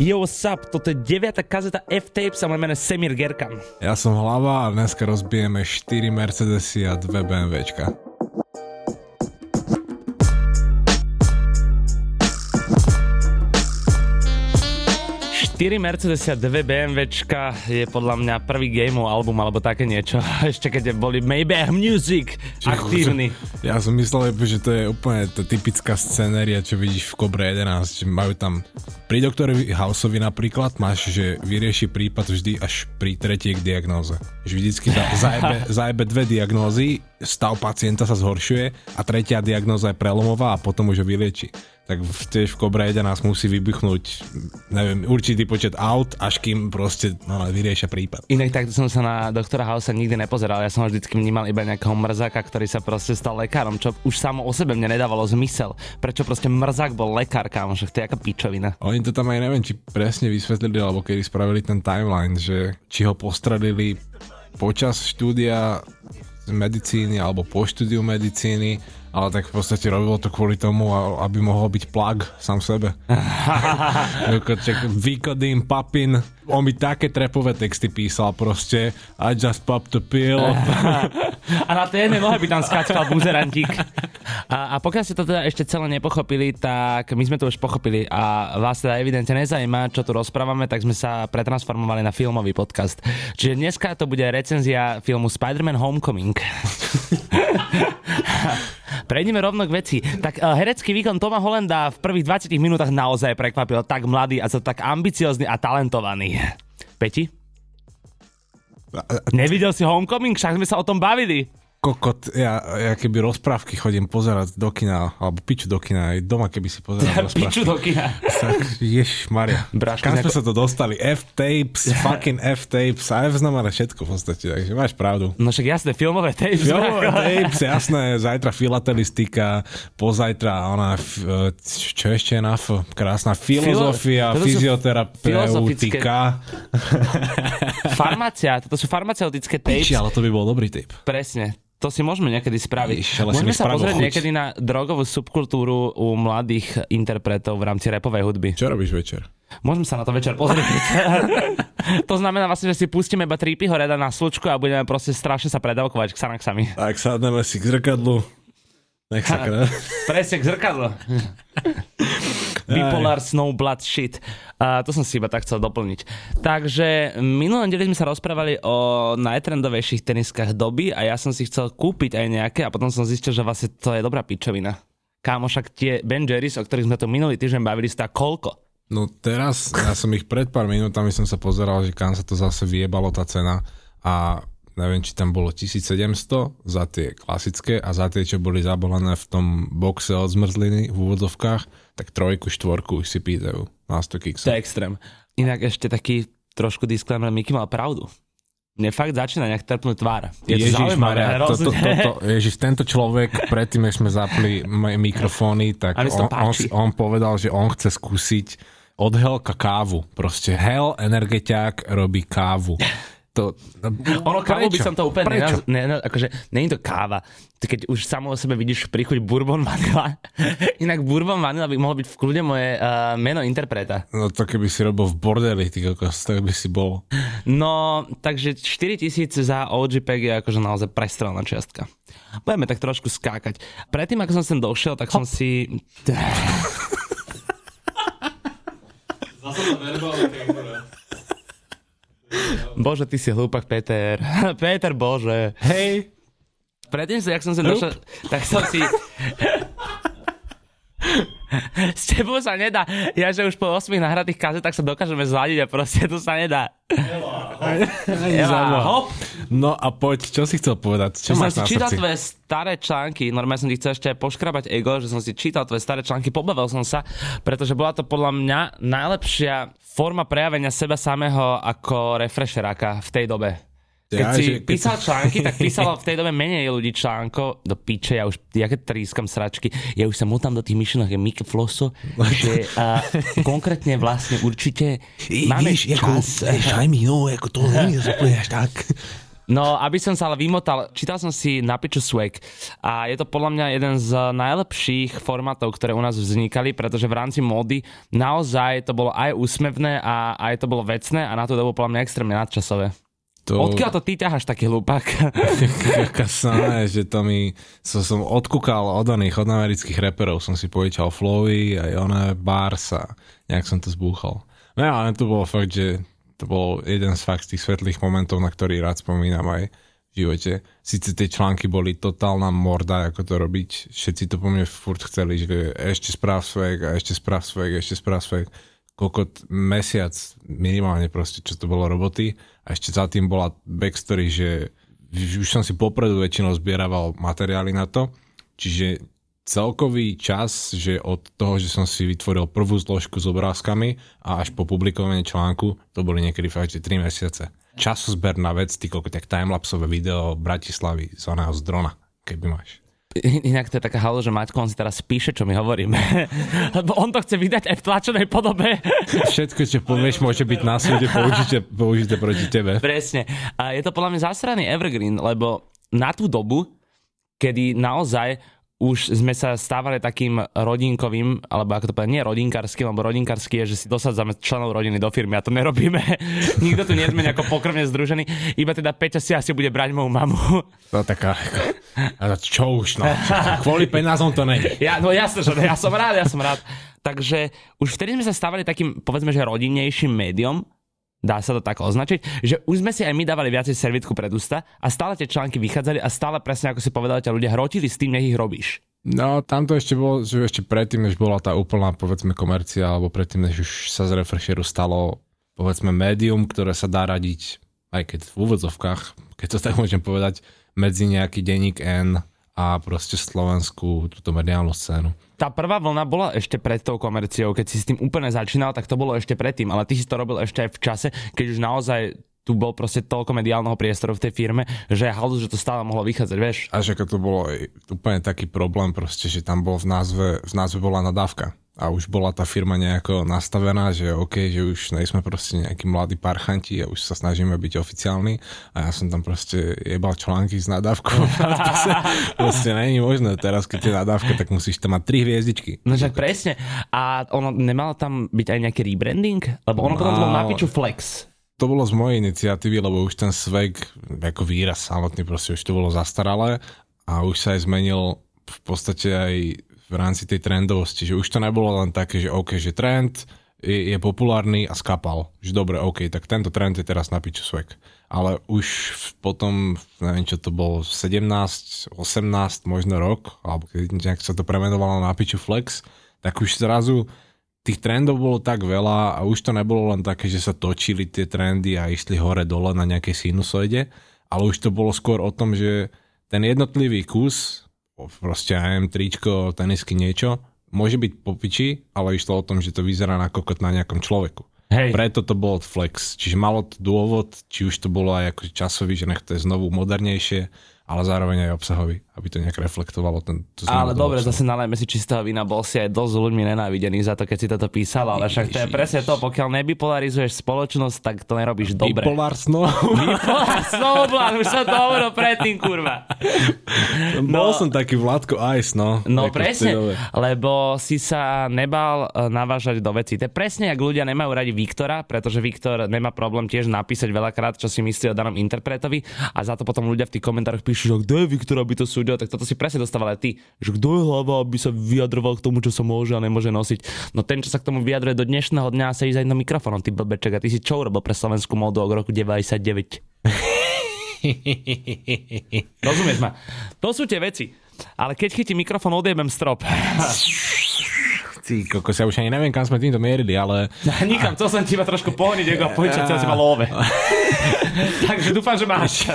Yo, what's up? Toto je 9. kazeta F-Tapes a moje meno Semir Gerkan. Ja som hlava a dneska rozbijeme 4 Mercedesy a 2 BMWčka. 4 Mercedes a 2 BMWčka je podľa mňa prvý gamov album alebo také niečo. Ešte keď boli Maybach Music aktívni. Ja som myslel, že to je úplne tá typická scenéria, čo vidíš v Kobre 11, že majú tam pri doktorovi Houseovi napríklad máš, že vyrieši prípad vždy až pri tretej diagnóze. Že vždycky zajebe, zajebe dve diagnózy, stav pacienta sa zhoršuje a tretia diagnóza je prelomová a potom už ho vylieči tak tiež v Cobra 1 nás musí vybuchnúť neviem, určitý počet aut, až kým proste no, vyriešia prípad. Inak takto som sa na doktora Hausa nikdy nepozeral, ja som ho vždycky vnímal iba nejakého mrzáka, ktorý sa proste stal lekárom, čo už samo o sebe mne nedávalo zmysel. Prečo proste mrzák bol lekár, že to je aká pičovina. Oni to tam aj neviem, či presne vysvetlili, alebo kedy spravili ten timeline, že či ho postradili počas štúdia medicíny alebo po štúdiu medicíny ale tak v podstate robilo to kvôli tomu, aby mohol byť plug sám sebe. Výkodím, papin, on mi také trepové texty písal proste I just popped a pill. a na téme mohol by tam skáčkal buzerantík. A, a pokiaľ ste to teda ešte celé nepochopili, tak my sme to už pochopili a vás teda evidentne nezajíma, čo tu rozprávame, tak sme sa pretransformovali na filmový podcast. Čiže dneska to bude recenzia filmu Spider-Man Homecoming. Prejdeme rovno k veci. Tak uh, herecký výkon Toma Hollanda v prvých 20 minútach naozaj prekvapil. Tak mladý a to tak ambiciozný a talentovaný. Peti? Nevidel si Homecoming? Však sme sa o tom bavili kokot, ja, ja keby rozprávky chodím pozerať do kina, alebo piču do kina, aj doma keby si pozeral ja, rozprávky. Piču do kina. Tak, Maria. Kam sme sa to dostali? F-tapes, fucking F-tapes, a F znamená všetko v podstate, takže máš pravdu. No však jasné, filmové tapes. Filmové tapes, jasné, zajtra filatelistika, pozajtra ona, čo ešte je na F, krásna filozofia, Filo- fyzioterapeutika. Farmácia, toto sú farmaceutické tapes. Piči, ale to by bol dobrý tape. Presne to si môžeme niekedy spraviť. Iš, môžeme sa pozrieť chuť. niekedy na drogovú subkultúru u mladých interpretov v rámci repovej hudby. Čo robíš večer? Môžem sa na to večer pozrieť. to znamená vlastne, že si pustíme iba tri horeda na slučku a budeme proste strašne sa predávkovať k sanaxami. Tak sadneme si k zrkadlu. Nech sa Presne k zrkadlu. Bipolar Snow Blood Shit. A to som si iba tak chcel doplniť. Takže minulom dieli sme sa rozprávali o najtrendovejších teniskách doby a ja som si chcel kúpiť aj nejaké a potom som zistil, že vlastne to je dobrá pičovina. Kámo, však tie Ben Jerry's, o ktorých sme to minulý týždeň bavili, stá koľko? No teraz, ja som ich pred pár minútami som sa pozeral, že kam sa to zase vyjebalo tá cena a neviem, či tam bolo 1700 za tie klasické a za tie, čo boli zabalené v tom boxe od zmrzliny v úvodzovkách, tak trojku, štvorku si pýtajú na 100 kiksov. To je extrém. Inak ešte taký trošku disclaimer, Miky mal pravdu. Mne fakt začína nejak trpnúť tvár. Je Ježiš, to Maria, to, to, to, to, Ježiš, tento človek, predtým, než sme zapli mikrofóny, tak on, on, on povedal, že on chce skúsiť od Helka kávu. Proste Hel energetiák robí kávu to... Ono kávu by som to úplne... Prečo? Ne, ne, akože, není to káva. Keď už samo o sebe vidíš príchuť bourbon vanila. Inak bourbon vanila by mohol byť v kľude moje uh, meno interpreta. No to keby si robil v bordeli, ty kokos, tak by si bol. No, takže 4000 za OG je akože naozaj prestrelná čiastka. Budeme tak trošku skákať. Predtým, ako som sem došiel, tak Hop. som si... Zase to Bože, ty si hlúpak, Peter. Peter, bože. Hej. Predtým, jak som sa došiel, tak som si... S tebou sa nedá. Ja, že už po 8 nahratých kazetách sa dokážeme zladiť a proste to sa nedá. Eva, hop. No a poď, čo si chcel povedať? Čo som si čítal tvoje staré články, normálne som ti chcel ešte poškrabať ego, že som si čítal tvoje staré články, pobavil som sa, pretože bola to podľa mňa najlepšia forma prejavenia seba samého ako refresheráka v tej dobe. Keď ja, si že, písal keď... články, tak písalo v tej dobe menej ľudí článko. Do piče, ja už, ja keď trískam sračky, ja už sa motám do tých myšlenok, je Mike Flosso, že uh, konkrétne vlastne určite máme víš, čas. Ako, vieš, aj mi, no, ako to nie je až tak. No, aby som sa ale vymotal, čítal som si na piču Swag a je to podľa mňa jeden z najlepších formátov, ktoré u nás vznikali, pretože v rámci módy naozaj to bolo aj úsmevné a aj to bolo vecné a na to dobu podľa mňa extrémne nadčasové. To... Odkiaľ to ty ťaháš taký hlupák? Kasá, že to mi... So, som odkúkal od oných, od amerických reperov, som si pojičal Flowy, aj ona Bars a nejak som to zbúchal. No ale to bolo fakt, že to bol jeden z fakt tých svetlých momentov, na ktorý rád spomínam aj v živote. Sice tie články boli totálna morda, ako to robiť. Všetci to po mne furt chceli, že ešte správ svek a ešte správ svek, ešte správ svek. Kokot mesiac minimálne proste, čo to bolo roboty. A ešte za tým bola backstory, že už som si popredu väčšinou zbieraval materiály na to. Čiže celkový čas, že od toho, že som si vytvoril prvú zložku s obrázkami a až po publikovanie článku, to boli niekedy fakt, že 3 mesiace. Časozber na vec, ty koľko tak timelapsové video Bratislavy z oného z drona, keby máš. Inak to je taká halo, že Maťko, on si teraz píše, čo my hovoríme. Lebo on to chce vydať aj v tlačenej podobe. Všetko, čo povieš, môže byť na súde použite, použite proti tebe. Presne. A je to podľa mňa zasraný evergreen, lebo na tú dobu, kedy naozaj už sme sa stávali takým rodinkovým, alebo ako to povedať, nie rodinkarským, alebo rodinkarský je, že si dosadzame členov rodiny do firmy a to nerobíme. Nikto tu nie sme nejako pokrvne združený, iba teda Peťa si asi bude brať moju mamu. No taká, čo už, no. Kvôli peniazom to nie. Ja, no jasne, že ja som rád, ja som rád. Takže už vtedy sme sa stávali takým, povedzme, že rodinnejším médium, dá sa to tak označiť, že už sme si aj my dávali viacej servitku pred ústa a stále tie články vychádzali a stále presne ako si povedali, ťa ľudia hrotili s tým, nech ich robíš. No, tam to ešte bolo, že ešte predtým, než bola tá úplná, povedzme, komercia, alebo predtým, než už sa z Refresheru stalo, povedzme, médium, ktoré sa dá radiť, aj keď v úvodzovkách, keď to tak môžem povedať, medzi nejaký denník N a proste slovenskú túto mediálnu scénu. Tá prvá vlna bola ešte pred tou komerciou, keď si s tým úplne začínal, tak to bolo ešte predtým, ale ty si to robil ešte aj v čase, keď už naozaj tu bol proste toľko mediálneho priestoru v tej firme, že halus, že to stále mohlo vychádzať, vieš. A že to bolo úplne taký problém proste, že tam bol v názve, v názve bola nadávka a už bola tá firma nejako nastavená, že OK, že už nejsme proste nejakí mladí parchanti a už sa snažíme byť oficiálni a ja som tam proste jebal články s nadávkou. proste není možné teraz, keď je nadávka, tak musíš tam mať tri hviezdičky. No však presne. A ono nemalo tam byť aj nejaký rebranding? Lebo ono no, potom bolo na piču flex to bolo z mojej iniciatívy, lebo už ten svek ako výraz samotný proste už to bolo zastaralé a už sa aj zmenil v podstate aj v rámci tej trendovosti, že už to nebolo len také, že OK, že trend je, je populárny a skapal. Že dobre, OK, tak tento trend je teraz na piču swag. Ale už potom, neviem čo to bolo, 17, 18, možno rok, alebo keď nejak sa to premenovalo na piču flex, tak už zrazu tých trendov bolo tak veľa a už to nebolo len také, že sa točili tie trendy a išli hore dole na nejakej sinusoide, ale už to bolo skôr o tom, že ten jednotlivý kus proste aj tričko, tenisky, niečo, môže byť po piči, ale išlo o tom, že to vyzerá na kokot na nejakom človeku. Hej. Preto to bolo flex. Čiže malo to dôvod, či už to bolo aj ako časový, že nech to je znovu modernejšie, ale zároveň aj obsahový, aby to nejak reflektovalo ten... To ale dobre, obsahu. zase nalejme si čistého vína, bol si aj dosť ľuďmi nenávidený za to, keď si toto písal, ale však to je presne to, pokiaľ nebipolarizuješ spoločnosť, tak to nerobíš dobre. Bipolar snow. Bipolar snowblan, už som to hovoril predtým, kurva. No, Bol som taký Vládko Ice, no. No presne, lebo si sa nebal e, navážať do veci. To je presne, ak ľudia nemajú radi Viktora, pretože Viktor nemá problém tiež napísať veľakrát, čo si myslí o danom interpretovi a za to potom ľudia v tých komentároch píšu, že kto je Viktor, aby to súdil, tak toto si presne dostával aj ty. Že kto je hlava, aby sa vyjadroval k tomu, čo sa môže a nemôže nosiť. No ten, čo sa k tomu vyjadruje do dnešného dňa, sa ísť aj na mikrofónom, ty blbeček. A ty si čo urobil pre slovenskú módu od roku 99? Rozumieš ma? To sú tie veci. Ale keď chytí mikrofón, odjebem strop. Ty, koko, ja už ani neviem, kam sme týmto mierili, ale... Nikam, to som ti iba trošku pohniť, ako požičať sa teba love. Takže dúfam, že máš.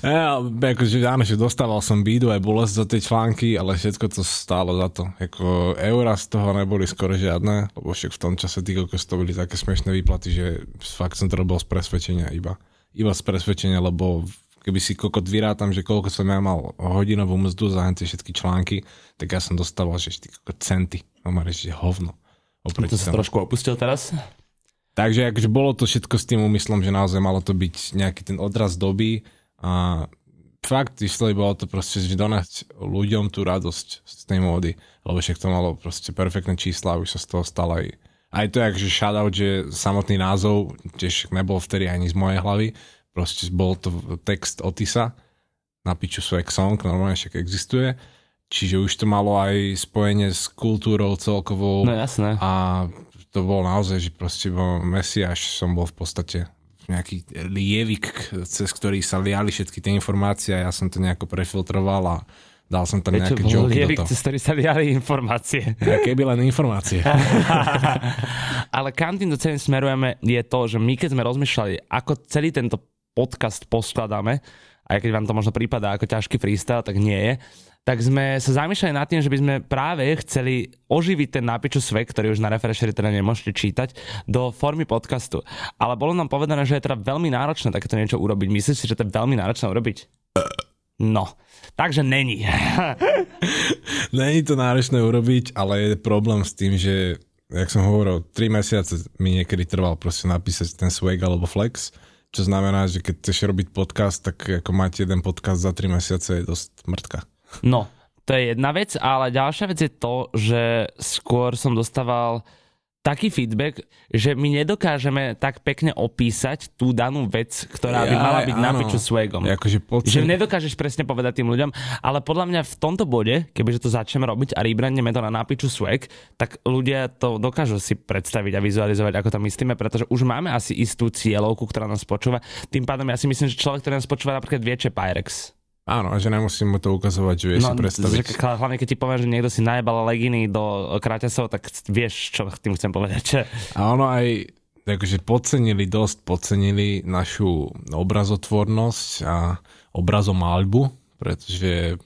ja, akože, áno, že dostával som bídu aj bolesť za tie články, ale všetko to stálo za to. Jako, eura z toho neboli skoro žiadne, lebo však v tom čase tí kokos to boli také smiešné výplaty, že fakt som to robil z presvedčenia iba. Iba z presvedčenia, lebo keby si kokot vyrátam, že koľko som ja mal hodinovú mzdu za tie všetky články, tak ja som dostával, že centy. No že hovno. Oproti to sa trošku opustil teraz? Takže akože bolo to všetko s tým úmyslom, že naozaj malo to byť nejaký ten odraz doby a fakt išlo bolo to proste, že donať ľuďom tú radosť z tej módy, lebo však to malo proste perfektné čísla už sa z toho stalo aj aj to, že shoutout, že samotný názov tiež nebol vtedy ani z mojej hlavy, proste bol to text Otisa na piču Swag Song, normálne však existuje, čiže už to malo aj spojenie s kultúrou celkovou. No jasné. A to bolo naozaj, že proste bol mesiaš som bol v podstate nejaký lievik, cez ktorý sa liali všetky tie informácie a ja som to nejako prefiltroval a dal som tam nejaké joky lievik, do toho. cez ktorý sa liali informácie. Ja, keby len informácie. Ale kam týmto celým smerujeme je to, že my keď sme rozmýšľali, ako celý tento podcast poskladáme, aj keď vám to možno prípada ako ťažký freestyle, tak nie je, tak sme sa zamýšľali nad tým, že by sme práve chceli oživiť ten nápiču svet, ktorý už na Refresheri teda nemôžete čítať, do formy podcastu. Ale bolo nám povedané, že je teda veľmi náročné takéto niečo urobiť. Myslíš si, že to je veľmi náročné urobiť? No, takže není. není to náročné urobiť, ale je problém s tým, že, jak som hovoril, 3 mesiace mi niekedy trval proste napísať ten swag alebo flex, čo znamená, že keď chceš robiť podcast, tak ako máte jeden podcast za 3 mesiace je dosť mŕtka. No, to je jedna vec, ale ďalšia vec je to, že skôr som dostával taký feedback, že my nedokážeme tak pekne opísať tú danú vec, ktorá by mala byť na piču swagom. Akože pocit... Že nedokážeš presne povedať tým ľuďom, ale podľa mňa v tomto bode, kebyže to začneme robiť a rebrandneme to na nápiču swag, tak ľudia to dokážu si predstaviť a vizualizovať, ako to myslíme, pretože už máme asi istú cieľovku, ktorá nás počúva. Tým pádom ja si myslím, že človek, ktorý nás počúva, napríklad vie, čo Pyrex. Áno, že nemusím mu to ukazovať, že vie no, si predstaviť. Že, hlavne keď ti poviem, že niekto si najebal leginy do kraťasov, tak vieš, čo tým chcem povedať. Že... A ono aj takže podcenili, dosť podcenili našu obrazotvornosť a obrazomalbu, pretože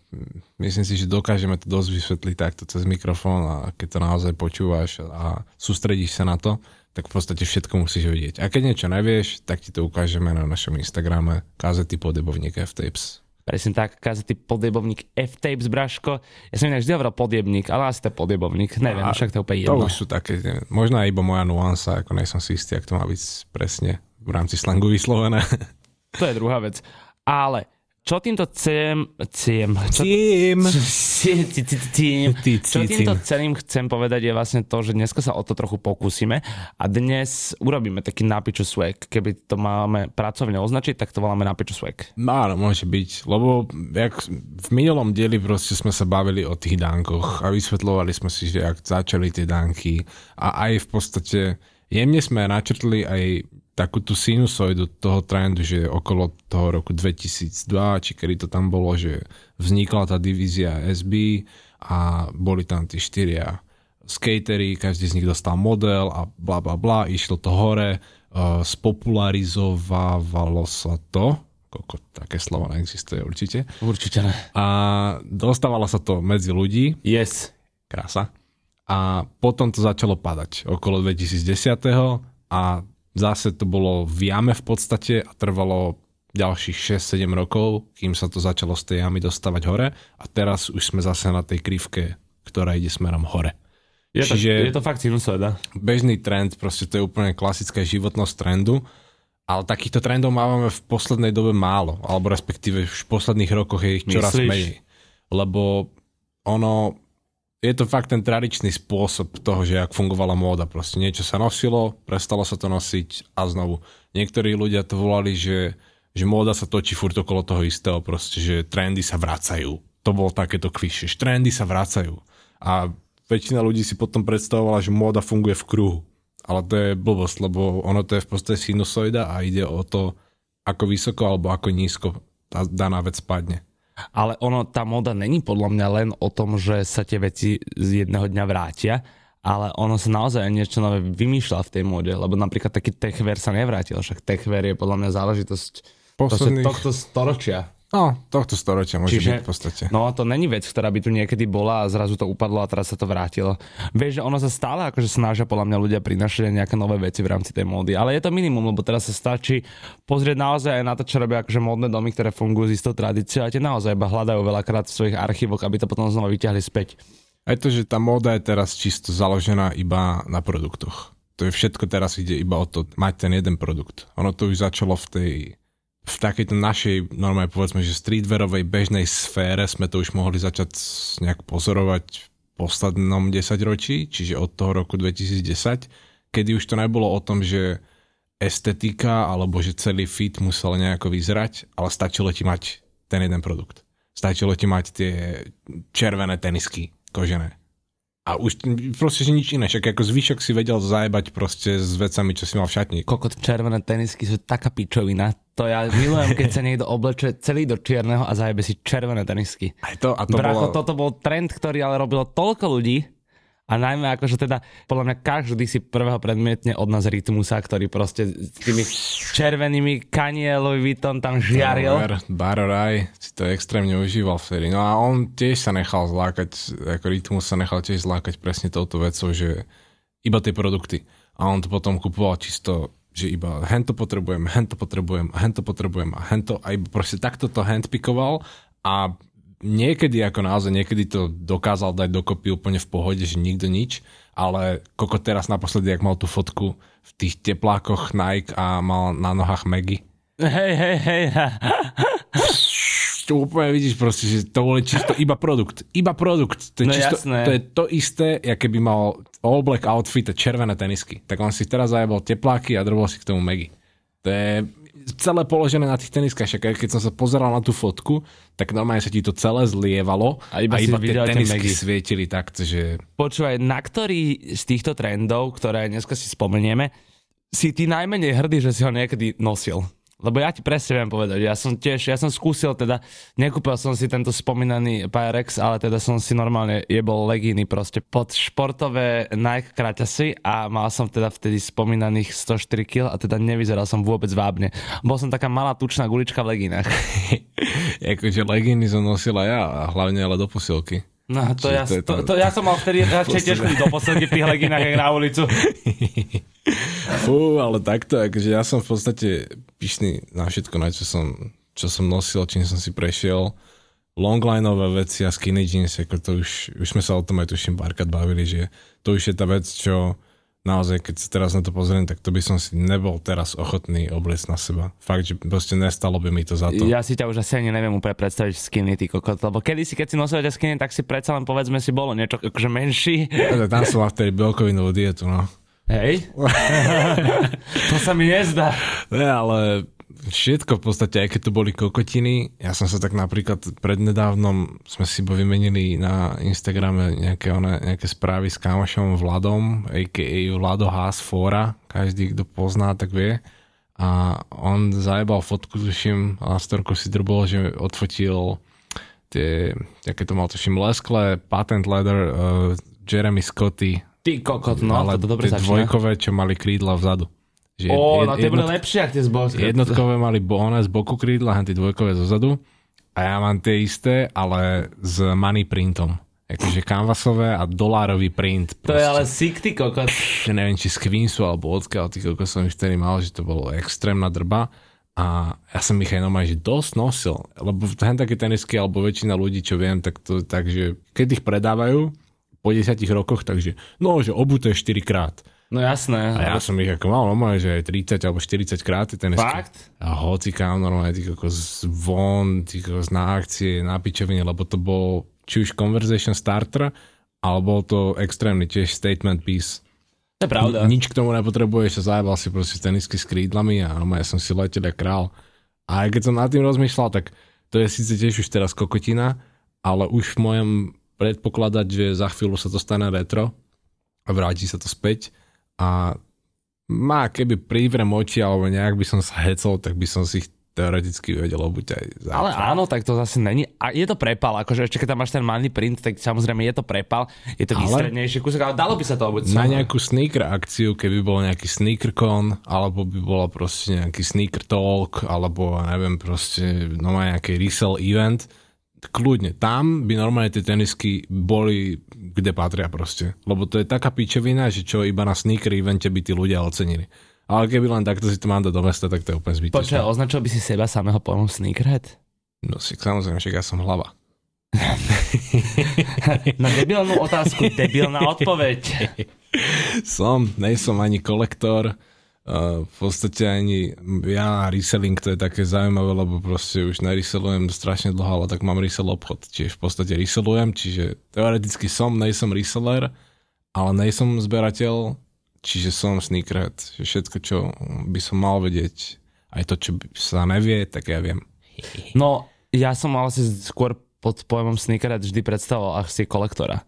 myslím si, že dokážeme to dosť vysvetliť takto cez mikrofón a keď to naozaj počúvaš a sústredíš sa na to, tak v podstate všetko musíš vedieť. A keď niečo nevieš, tak ti to ukážeme na našom Instagrame kazety podebovník F-Tapes. Presne tak, kazety podjebovník F-Tapes, Braško. Ja som inak vždy hovoril podjebník, ale asi to je podjebovník. Neviem, však to je úplne jedno. To už sú také, možno aj iba moja nuansa, ako nejsem si istý, ak to má byť presne v rámci slangu vyslovené. To je druhá vec. Ale čo týmto chcem... Ciem. Čo, čo týmto celým chcem povedať je vlastne to, že dneska sa o to trochu pokúsime a dnes urobíme taký nápiču swag. Keby to máme pracovne označiť, tak to voláme nápiču swag. No áno, môže byť, lebo jak v minulom dieli proste sme sa bavili o tých dánkoch a vysvetľovali sme si, že ak začali tie dánky a aj v podstate jemne sme načrtli aj takú tú sinusoidu toho trendu, že okolo toho roku 2002, či kedy to tam bolo, že vznikla tá divízia SB a boli tam tí štyria skatery, každý z nich dostal model a bla bla bla, išlo to hore, uh, spopularizovalo sa to, koľko také slovo neexistuje určite. Určite ne. A dostávalo sa to medzi ľudí. Yes. Krása. A potom to začalo padať okolo 2010. a Zase to bolo v jame v podstate a trvalo ďalších 6-7 rokov, kým sa to začalo z tej jamy dostávať hore a teraz už sme zase na tej krivke, ktorá ide smerom hore. Je, Čiže to, je to fakt sinusoida. Bežný trend, proste to je úplne klasická životnosť trendu, ale takýchto trendov máme v poslednej dobe málo, alebo respektíve v posledných rokoch je ich čoraz Myslíš? menej. Lebo ono, je to fakt ten tradičný spôsob toho, že ak fungovala móda. Proste niečo sa nosilo, prestalo sa to nosiť a znovu. Niektorí ľudia to volali, že, že móda sa točí furt okolo toho istého, proste, že trendy sa vracajú. To bolo takéto klišie, trendy sa vracajú. A väčšina ľudí si potom predstavovala, že móda funguje v kruhu. Ale to je blbosť, lebo ono to je v podstate sinusoida a ide o to, ako vysoko alebo ako nízko tá daná vec spadne. Ale ono, tá moda není podľa mňa len o tom, že sa tie veci z jedného dňa vrátia, ale ono sa naozaj niečo nové vymýšľa v tej móde, lebo napríklad taký techver sa nevrátil, však techver je podľa mňa záležitosť Posledných... tohto storočia. No, tohto storočia môže Čiže, byť v podstate. No, to není vec, ktorá by tu niekedy bola a zrazu to upadlo a teraz sa to vrátilo. Vieš, že ono sa stále akože snažia podľa mňa ľudia prinašať nejaké nové veci v rámci tej módy, ale je to minimum, lebo teraz sa stačí pozrieť naozaj aj na to, čo robia akože módne domy, ktoré fungujú s istou tradíciou a tie naozaj iba hľadajú veľakrát v svojich archívoch, aby to potom znova vyťahli späť. Aj to, že tá móda je teraz čisto založená iba na produktoch. To To je všetko teraz ide iba o to, mať ten jeden produkt. Ono to už začalo v tej v takejto našej, normálne povedzme, že streetwearovej bežnej sfére sme to už mohli začať nejak pozorovať v poslednom desaťročí, čiže od toho roku 2010, kedy už to nebolo o tom, že estetika alebo že celý fit musel nejako vyzerať, ale stačilo ti mať ten jeden produkt. Stačilo ti mať tie červené tenisky kožené a už proste, že nič iné. Však ako zvyšok si vedel zajebať proste s vecami, čo si mal v šatni. Kokot červené tenisky sú taká pičovina. To ja milujem, keď sa niekto obleče celý do čierneho a zajebe si červené tenisky. Aj to, a to Bracho, bolo... toto bol trend, ktorý ale robilo toľko ľudí, a najmä akože teda, podľa mňa každý si prvého predmietne od nás Rytmusa, ktorý proste s tými červenými Kanye Louis Vuitton tam žiaril. Baroraj si to extrémne užíval vtedy. No a on tiež sa nechal zlákať, ako Rytmus sa nechal tiež zlákať presne touto vecou, že iba tie produkty. A on to potom kupoval čisto že iba hento potrebujem, hento potrebujem, hento potrebujem a hento a iba proste takto to handpikoval a niekedy ako naozaj, niekedy to dokázal dať dokopy úplne v pohode, že nikto nič, ale koko teraz naposledy, ak mal tú fotku v tých teplákoch Nike a mal na nohách Maggie. Hej, hej, hej. To úplne vidíš proste, že to boli čisto iba produkt. Iba produkt. To je, No čisto, jasné. to je to isté, ja keby mal all black outfit a červené tenisky. Tak on si teraz zajebal tepláky a drobol si k tomu Maggie. To je celé položené na tých teniskách. Však keď som sa pozeral na tú fotku, tak normálne sa ti to celé zlievalo A iba tie videl tie tenisky Maggie. svietili takto, že Počúvaj, na ktorý z týchto trendov, ktoré dneska si spomenieme, si ty najmenej hrdý, že si ho niekedy nosil? Lebo ja ti presne viem povedať, ja som tiež, ja som skúsil teda, nekúpil som si tento spomínaný Pyrex, ale teda som si normálne jebol legíny proste pod športové Nike kraťasy a mal som teda vtedy spomínaných 104 kg a teda nevyzeral som vôbec vábne. Bol som taká malá tučná gulička v legínach. akože leginy som nosil aj ja, a hlavne ale do posilky. No to, Čiže ja, to to, to- ja som mal vtedy radšej tiež do posledky v tých legínach, jak na ulicu. Fú, ale takto, akože ja som v podstate pyšný na všetko, na čo som, čo som nosil, čím som si prešiel. Longlineové veci a skinny jeans, ako to už, už sme sa o tom aj tuším párkrát bavili, že to už je tá vec, čo naozaj, keď sa teraz na to pozriem, tak to by som si nebol teraz ochotný obliecť na seba. Fakt, že proste nestalo by mi to za to. Ja si ťa už asi ani neviem úplne predstaviť v skinny, ty kokot, lebo kedysi, keď si nosil skinny, tak si predsa len povedzme si bolo niečo akože menší. Ale tam som mal vtedy bielkovinovú dietu, no. Hej? to sa mi nezdá. Ne, ale všetko v podstate, aj keď to boli kokotiny, ja som sa tak napríklad prednedávnom sme si bo vymenili na Instagrame nejaké, one, nejaké správy s kamošom Vladom, a.k.a. Vlado Haas Fóra, každý, kto pozná, tak vie. A on zajebal fotku, tuším, a storku si drbol, že odfotil tie, aké to mal, tuším, leskle, patent leather, uh, Jeremy Scotty, Ty kokot, no, ale to dobre tie začína. dvojkové, čo mali krídla vzadu. Že jed- no tie boli jednot- lepšie, ak tie zbožské. Jednotkové mali bohone z boku krídla, a tie dvojkové zozadu. A ja mám tie isté, ale s money printom. Akože canvasové a dolárový print. To je ale sick, ty kokot. Neviem, či z Queensu alebo odkiaľ tých koľko som ich vtedy mal, že to bolo extrémna drba. A ja som ich aj normálne, že dosť nosil. Lebo hen také tenisky, alebo väčšina ľudí, čo viem, tak to tak, že keď ich predávajú po 10 rokoch, takže no, že obuté 4 krát. No jasné. A ja som ich ako mal normálne, že aj 30 alebo 40 krát tenisky. Fakt? A hoci kam normálne, ty kokos von, ty kokos na akcie, na pičovine, lebo to bol či už conversation starter, alebo to extrémny tiež statement piece. To je pravda. Nič k tomu nepotrebuješ, zajebal si proste tenisky s krídlami a normálne som si letel jak král. A keď som nad tým rozmýšľal, tak to je síce tiež už teraz kokotina, ale už v mojom predpokladať, že za chvíľu sa to stane retro a vráti sa to späť a má, keby privrem oči alebo nejak by som sa hecol, tak by som si ich teoreticky vedel obuť aj za. Ale áno, tak to zase není. A je to prepal, akože ešte keď tam máš ten money print, tak samozrejme je to prepal, je to Ale- výstrednejší kúsok, ale dalo by sa to obuť. na nejakú sneaker akciu, keby bol nejaký sneaker con, alebo by bola proste nejaký sneaker talk, alebo neviem, proste no má nejaký resell event, kľudne, tam by normálne tie tenisky boli, kde patria proste. Lebo to je taká pičovina, že čo iba na sneaker evente by tí ľudia ocenili. Ale keby len takto si to mám do mesta, tak to je úplne zbytočné. Počkaj, označil by si seba samého pojmu sneakerhead? No si samozrejme, však ja som hlava. Na debilnú otázku, debilná odpoveď. Som, nejsom ani kolektor, V podstate ani ja reselling to je také zaujímavé, lebo proste už nereselujem strašne dlho, ale tak mám resell obchod, čiže v podstate reselujem, čiže teoreticky som, nejsom reseller, ale nejsom zberateľ, čiže som sneakerhead, že všetko, čo by som mal vedieť, aj to, čo sa nevie, tak ja viem. No, ja som ale si skôr pod pojmom sneakerhead vždy predstavoval asi kolektora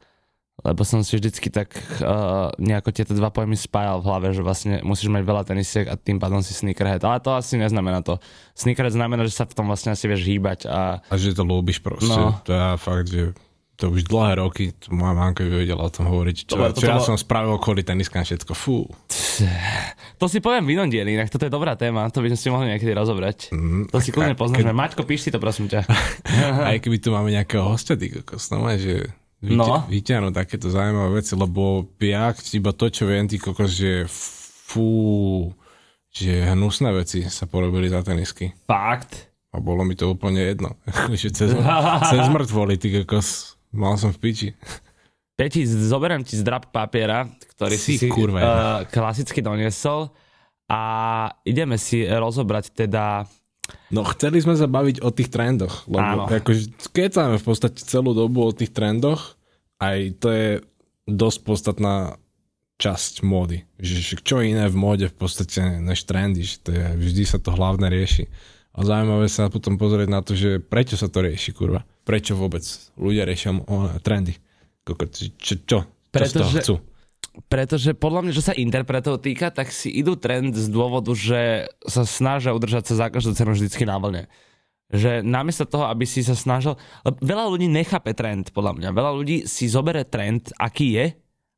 lebo som si vždycky tak uh, nejako tieto dva pojmy spájal v hlave, že vlastne musíš mať veľa tenisiek a tým pádom si sneakerhead. Ale to asi neznamená to. Sneakerhead znamená, že sa v tom vlastne asi vieš hýbať. A, a že to ľúbiš proste. No. To je fakt, že to už dlhé roky, to moja mamka by vedela o tom hovoriť. Čo, čo ja bolo... som spravil kvôli teniskám všetko, fú. To si poviem v inom dieli, inak toto je dobrá téma, to by sme si mohli niekedy rozobrať. Mm, to si kľudne poznáme. Keď... Maťko, píš si to prosím ťa. Aj keby tu máme nejakého hostia, ty kokos, no, že no. vyťahnuť takéto zaujímavé veci, lebo ja iba to, čo viem, ty kokos, že fú, že hnusné veci sa porobili za tenisky. Fakt? A bolo mi to úplne jedno. že cez, cez mŕtvoli, ty kokos, mal som v piči. Peti, zoberiem ti zdrab papiera, ktorý si, si kurva, uh, klasicky doniesol a ideme si rozobrať teda No chceli sme sa baviť o tých trendoch, lebo akože keď v podstate celú dobu o tých trendoch, aj to je dosť podstatná časť módy. Že čo iné v móde v podstate než trendy, že to je, vždy sa to hlavne rieši. A zaujímavé sa potom pozrieť na to, že prečo sa to rieši, kurva. Prečo vôbec ľudia riešia trendy. Čo, čo, čo Pretože, z toho chcú? Pretože podľa mňa, čo sa interpretov týka, tak si idú trend z dôvodu, že sa snažia udržať sa za každú cenu vždycky na vlne. Že namiesto toho, aby si sa snažil... Veľa ľudí nechápe trend, podľa mňa. Veľa ľudí si zobere trend, aký je,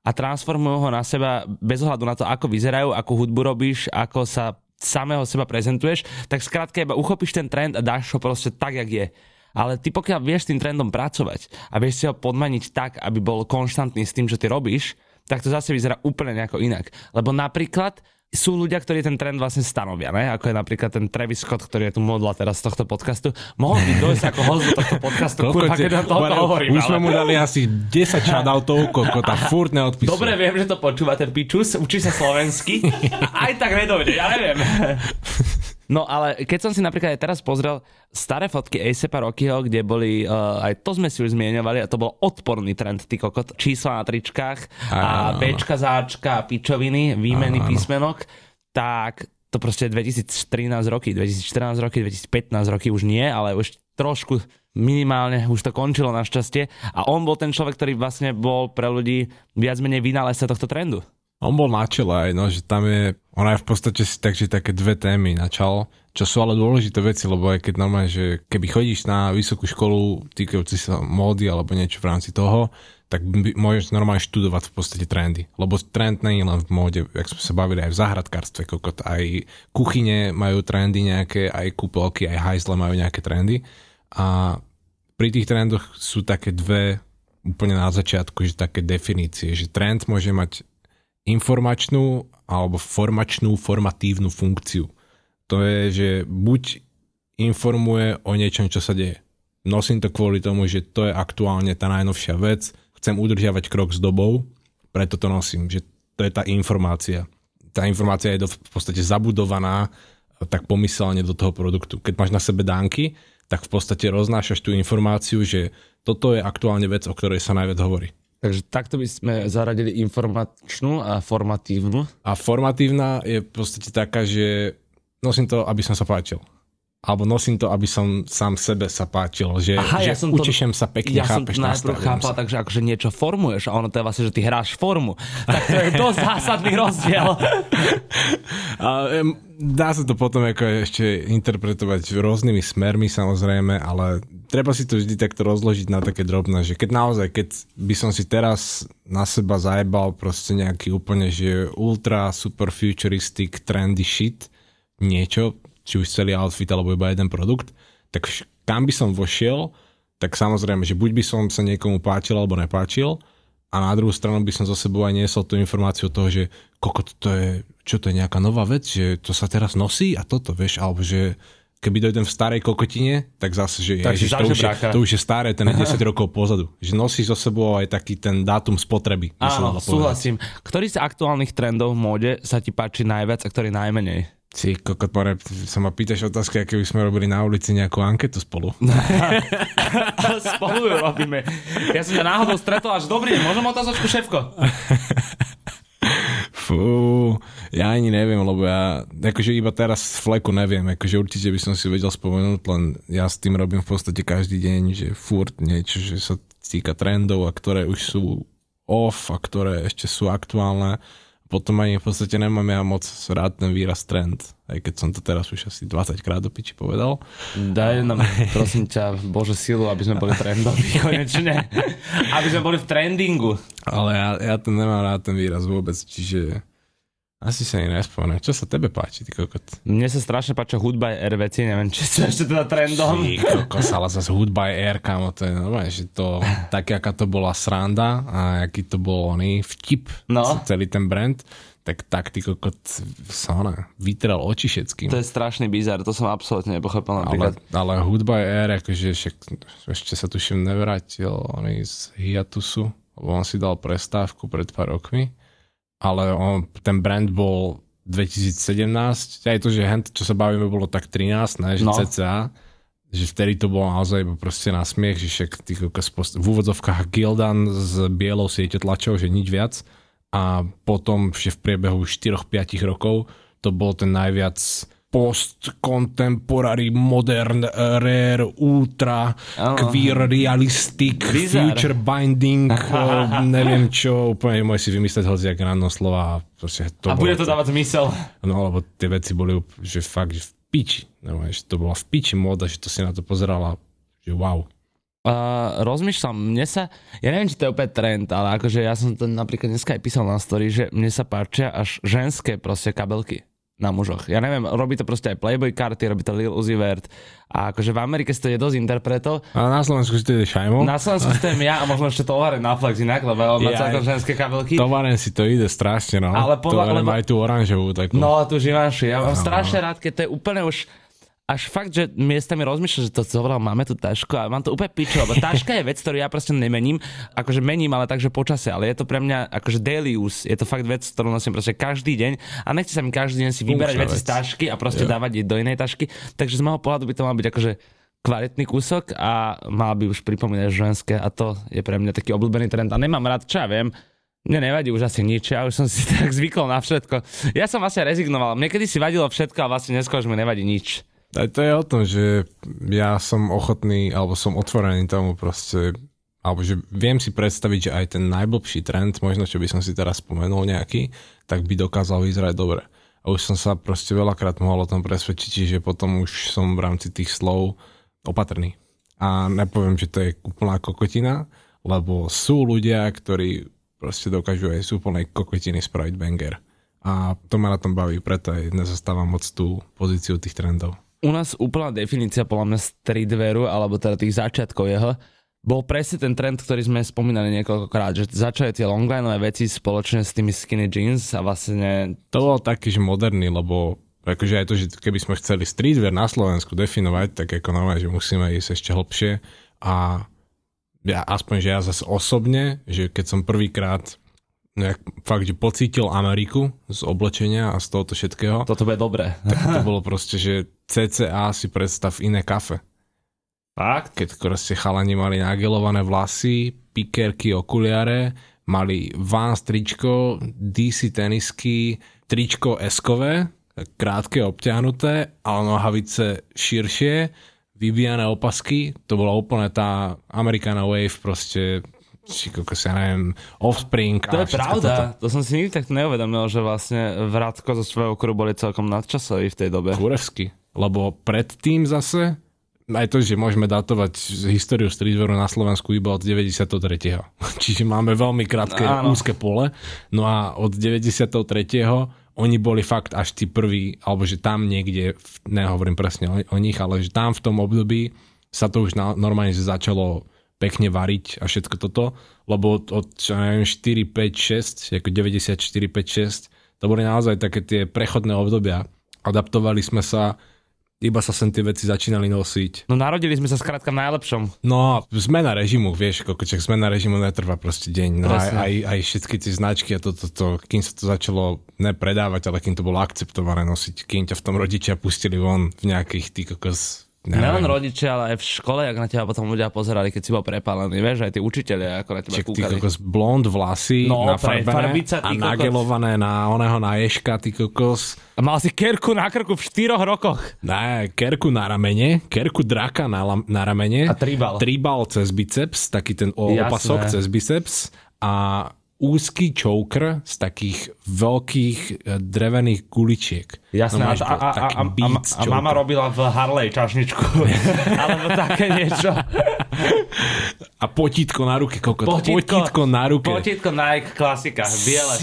a transformujú ho na seba bez ohľadu na to, ako vyzerajú, akú hudbu robíš, ako sa samého seba prezentuješ, tak skrátka iba uchopíš ten trend a dáš ho proste tak, jak je. Ale ty pokiaľ vieš tým trendom pracovať a vieš si ho podmaniť tak, aby bol konštantný s tým, čo ty robíš, tak to zase vyzerá úplne nejako inak. Lebo napríklad sú ľudia, ktorí ten trend vlastne stanovia, ne? ako je napríklad ten Travis Scott, ktorý je tu modla teraz z tohto podcastu. Mohol by dojsť ako host do tohto podcastu, kurva, keď na toho hovorím. Už sme mu dali asi 10 shoutoutov, koľko tá furt neodpisuje. Dobre, viem, že to počúva ten pičus, učí sa slovensky. Aj tak nedojde, ja neviem. No ale keď som si napríklad aj teraz pozrel staré fotky A$APa Rockyho, kde boli, uh, aj to sme si už zmieňovali, a to bol odporný trend, ty kokot, čísla na tričkách a, Bčka, záčka, pičoviny, výmeny a, písmenok, tak to proste 2013 roky, 2014 roky, 2015 roky už nie, ale už trošku minimálne už to končilo našťastie. A on bol ten človek, ktorý vlastne bol pre ľudí viac menej vynálezca tohto trendu. On bol na čele aj, no, že tam je, ona je v podstate si takže také dve témy načal, čo sú ale dôležité veci, lebo aj keď normálne, že keby chodíš na vysokú školu týkajúci sa módy alebo niečo v rámci toho, tak môžeš normálne študovať v podstate trendy. Lebo trend nie je len v móde, jak sme sa bavili aj v záhradkárstve, kokot, aj kuchyne majú trendy nejaké, aj kúpelky, aj hajzle majú nejaké trendy. A pri tých trendoch sú také dve úplne na začiatku, že také definície, že trend môže mať informačnú alebo formačnú, formatívnu funkciu. To je, že buď informuje o niečom, čo sa deje. Nosím to kvôli tomu, že to je aktuálne tá najnovšia vec, chcem udržiavať krok s dobou, preto to nosím, že to je tá informácia. Tá informácia je v podstate zabudovaná tak pomyselne do toho produktu. Keď máš na sebe dánky, tak v podstate roznášaš tú informáciu, že toto je aktuálne vec, o ktorej sa najviac hovorí. Takže takto by sme zaradili informačnú a formatívnu. A formatívna je v podstate taká, že nosím to, aby som sa páčil. Alebo nosím to, aby som sám sebe sa páčil, že, Aha, že ja som učešem to, sa pekne, ja chápeš, Ja som najprv chápal, sa. takže akože niečo formuješ a ono to je vlastne, že ty hráš formu. Tak to je dosť zásadný rozdiel. a, dá sa to potom ako ešte interpretovať rôznymi smermi samozrejme, ale treba si to vždy takto rozložiť na také drobné, že keď naozaj, keď by som si teraz na seba zajebal proste nejaký úplne, že ultra super futuristic trendy shit, niečo, či už celý outfit alebo iba jeden produkt, tak kam by som vošiel, tak samozrejme, že buď by som sa niekomu páčil alebo nepáčil a na druhú stranu by som za sebou aj niesol tú informáciu toho, že koko to je, čo to je nejaká nová vec, že to sa teraz nosí a toto, vieš, alebo že keby dojdem v starej kokotine, tak zase, že Tak ježiš, to, už je, to už je staré, ten je 10 rokov pozadu. Že nosíš so sebou aj taký ten dátum spotreby. Áno, súhlasím. Ktorý z aktuálnych trendov v móde sa ti páči najviac a ktorý najmenej? Ty kokot, more, sa ma pýtaš otázky, aké by sme robili na ulici nejakú anketu spolu. Spolu ju robíme. Ja som ťa náhodou stretol až dobrý. Môžem otázočku, šéfko? Fú, ja ani neviem, lebo ja akože iba teraz z fleku neviem, akože určite by som si vedel spomenúť, len ja s tým robím v podstate každý deň, že furt niečo, že sa týka trendov a ktoré už sú off a ktoré ešte sú aktuálne. Potom ani v podstate nemám ja moc rád ten výraz trend, aj keď som to teraz už asi 20 krát do piči povedal. Daj nám, prosím ťa, Bože silu, aby sme boli trendoví konečne. Aby sme boli v trendingu. Ale ja, ja to nemám rád ten výraz vôbec, čiže asi sa ani nespomeniem. Čo sa tebe páči, ty kokot? Mne sa strašne páčia hudba aj R veci, neviem, či sú ešte teda trendom. Ty kokos, ale zase hudba je air, kamo, to je normálne, že to, tak aká to bola sranda a aký to bol oný vtip, No. celý ten brand, tak tak ty kokot sa ona, vytrel oči všetkým. To je strašný bizar, to som absolútne nepochopil ale, ale hudba je air, akože však, ešte sa tuším nevrátil oný z hiatusu, lebo on si dal prestávku pred pár rokmi, ale on, ten brand bol 2017, aj to, že hent, čo sa bavíme, bolo tak 13, ne, že No. cca, že vtedy to bolo naozaj proste na smiech, že však post- v úvodzovkách Gildan s bielou siete tlačov, že nič viac. A potom, že v priebehu 4-5 rokov to bol ten najviac post-contemporary, modern, eh, rare, ultra, Áno. queer, realistic, Bizar. future binding, eh, neviem čo, úplne môj si vymyslieť hociak random slova a proste to A bude to dávať zmysel. No, lebo tie veci boli, že fakt, že v piči. No, že to bola v piči móda, že to si na to pozerala, že wow. Uh, rozmýšľam, mne sa, ja neviem, či to je úplne trend, ale akože ja som to napríklad dneska aj písal na story, že mne sa páčia až ženské proste kabelky na mužoch. Ja neviem, robí to proste aj Playboy karty, robí to Lil Uzi Vert a akože v Amerike si to je dosť interpretov. A na Slovensku si to ide šajmo. Na Slovensku si to jem ja a možno ešte tovare na Flex inak, lebo on má Jaj. celkom ženské kabelky. Tovaren si to ide strašne, no. Ale podľa- Tovaren lebo- aj tú oranžovú takú. No, tu živáši. Ja mám strašne rád, keď to je úplne už až fakt, že miestami rozmýšľam, že to zobral, máme tu tašku a mám to úplne pičo, lebo taška je vec, ktorú ja proste nemením, akože mením, ale takže počase, ale je to pre mňa akože daily use, je to fakt vec, ktorú nosím proste každý deň a nechce sa mi každý deň si vyberať Funkčná veci z vec. tašky a proste Jo. dávať ich do inej tašky, takže z môjho pohľadu by to mal byť akože kvalitný kúsok a mal by už pripomínať ženské a to je pre mňa taký obľúbený trend a nemám rád, čo ja viem, mne nevadí už asi nič, ja už som si tak zvykol na všetko. Ja som vlastne rezignoval. Mne kedy si vadilo všetko a vlastne dneska už mi nevadí nič. Aj to je o tom, že ja som ochotný, alebo som otvorený tomu proste, alebo že viem si predstaviť, že aj ten najblbší trend, možno čo by som si teraz spomenul nejaký, tak by dokázal vyzerať dobre. A už som sa proste veľakrát mohol o tom presvedčiť, čiže potom už som v rámci tých slov opatrný. A nepoviem, že to je úplná kokotina, lebo sú ľudia, ktorí proste dokážu aj z úplnej kokotiny spraviť banger. A to ma na tom baví, preto aj nezastávam moc tú pozíciu tých trendov. U nás úplná definícia podľa mňa streetwearu, alebo teda tých začiatkov jeho, bol presne ten trend, ktorý sme spomínali niekoľkokrát, že začali tie longlineové veci spoločne s tými skinny jeans a vlastne To bol taký, že moderný, lebo akože aj to, že keby sme chceli streetwear na Slovensku definovať, tak ako normálne, že musíme ísť ešte hlbšie a ja aspoň, že ja zase osobne, že keď som prvýkrát nejak, fakt, že pocítil Ameriku z oblečenia a z tohoto všetkého, to, toto bude dobré. to bolo proste, že CCA si predstav iné kafe. Fakt? Keď proste chalani mali nagelované vlasy, pikerky, okuliare, mali Vans tričko, DC tenisky, tričko eskové, krátke, obťahnuté, ale nohavice širšie, vybijané opasky, to bola úplne tá Americana Wave proste, či kokos, ja neviem, Offspring. To je pravda. Toto. To som si nikdy tak neuvedomil, že vlastne Vratko so svojou kru boli celkom nadčasoví v tej dobe. Kurevsky. Lebo predtým zase, aj to, že môžeme datovať históriu streetwearu na Slovensku iba od 93. Čiže máme veľmi krátke, Áno. úzke pole. No a od 93. oni boli fakt až tí prví, alebo že tam niekde, nehovorím presne o, o nich, ale že tam v tom období sa to už na, normálne začalo pekne variť a všetko toto, lebo od, od čo neviem, 4, 5, 6, ako 94, 5, 6, to boli naozaj také tie prechodné obdobia. Adaptovali sme sa iba sa sem tie veci začínali nosiť. No narodili sme sa skrátka v najlepšom. No, zmena režimu, vieš, kokoček, zmena režimu netrvá proste deň. No aj, Presne. aj, aj všetky tie značky a toto, to, to, kým sa to začalo nepredávať, ale kým to bolo akceptované nosiť, kým ťa v tom rodičia pustili von v nejakých tý kokos... Neviem, rodičia, ale aj v škole, ak na teba potom ľudia pozerali, keď si bol prepálený, vieš, aj tí učiteľia, ako na teba ty kúkali. kokos blond vlasy No, nafarbené farbica, a kokos. nagelované na oného na ješka, ty kokos. A mal si kerku na krku v štyroch rokoch. Ne, kerku na ramene, kerku draka na, na ramene. A tribal. Tribal cez biceps, taký ten o- Jasné. opasok cez biceps. A úzky choker z takých veľkých e, drevených guličiek. Jasné, No, a, a, a, a, a, a, mama robila v Harley čašničku. Alebo také niečo. A potítko na ruke, kokot. Potítko. Potítko, na ruke. Potítko Nike klasika, biele.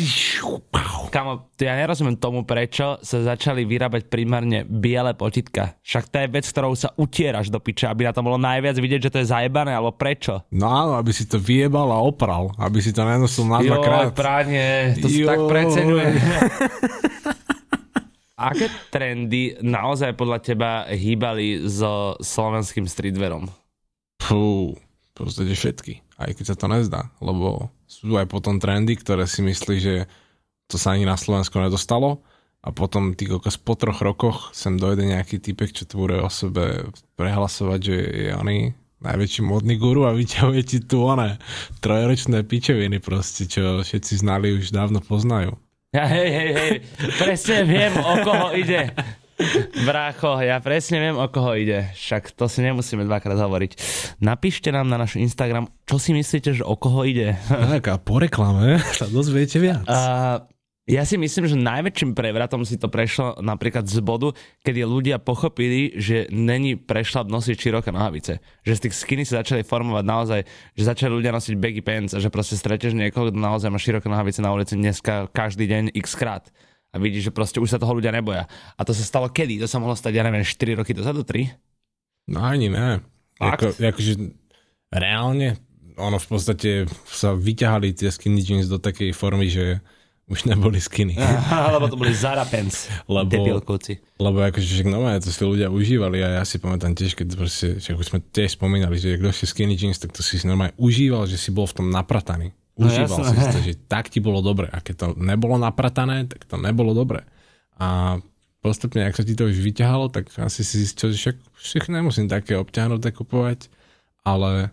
Kamo, ja nerozumiem tomu, prečo sa začali vyrábať primárne biele potitka. Však to je vec, ktorou sa utieraš do piče, aby na tom bolo najviac vidieť, že to je zajebané, alebo prečo? No áno, aby si to vyjebal a opral. Aby si to nenosil na Jo, dvakrát. práne, to sa tak Joj. preceňuje. Aké trendy naozaj podľa teba hýbali so slovenským streetwearom? Fú, v podstate všetky. Aj keď sa to nezdá, lebo sú aj potom trendy, ktoré si myslí, že to sa ani na Slovensku nedostalo a potom ty kokos po troch rokoch sem dojde nejaký typek, čo to bude o sebe prehlasovať, že je oný najväčší modný guru a vyťahuje ti tu oné trojročné pičoviny proste, čo všetci znali už dávno poznajú. Ja, hej, hej, hej, presne viem, o koho ide. Brácho, ja presne viem, o koho ide. Však to si nemusíme dvakrát hovoriť. Napíšte nám na náš Instagram, čo si myslíte, že o koho ide. Tak a po reklame sa dozviete viac. Uh, ja si myslím, že najväčším prevratom si to prešlo napríklad z bodu, kedy ľudia pochopili, že není prešla nosiť široké nohavice. Že z tých skinny sa začali formovať naozaj, že začali ľudia nosiť baggy pants a že proste stretneš niekoho, kto naozaj má široké nohavice na ulici dneska každý deň x krát. A vidíš, že proste už sa toho ľudia neboja. A to sa stalo kedy? To sa mohlo stať, ja neviem, 4 roky dozadu, 3? No ani ne. Ako, akože reálne, ono v podstate sa vyťahali tie skinny jeans do takej formy, že už neboli skinny. Lebo to boli Zara pants. Lebo- Debilkovci. Lebo akože však nové, to si ľudia užívali a ja si pamätám tiež, keď proste, však už sme tiež spomínali, že kto si skinny jeans, tak to si si normálne užíval, že si bol v tom naprataný. No Užíval jasné. si to, že tak ti bolo dobre. A keď to nebolo napratané, tak to nebolo dobre. A postupne, ak sa ti to už vyťahalo, tak asi si zistil, že však, však nemusím také obťahnuté kupovať, ale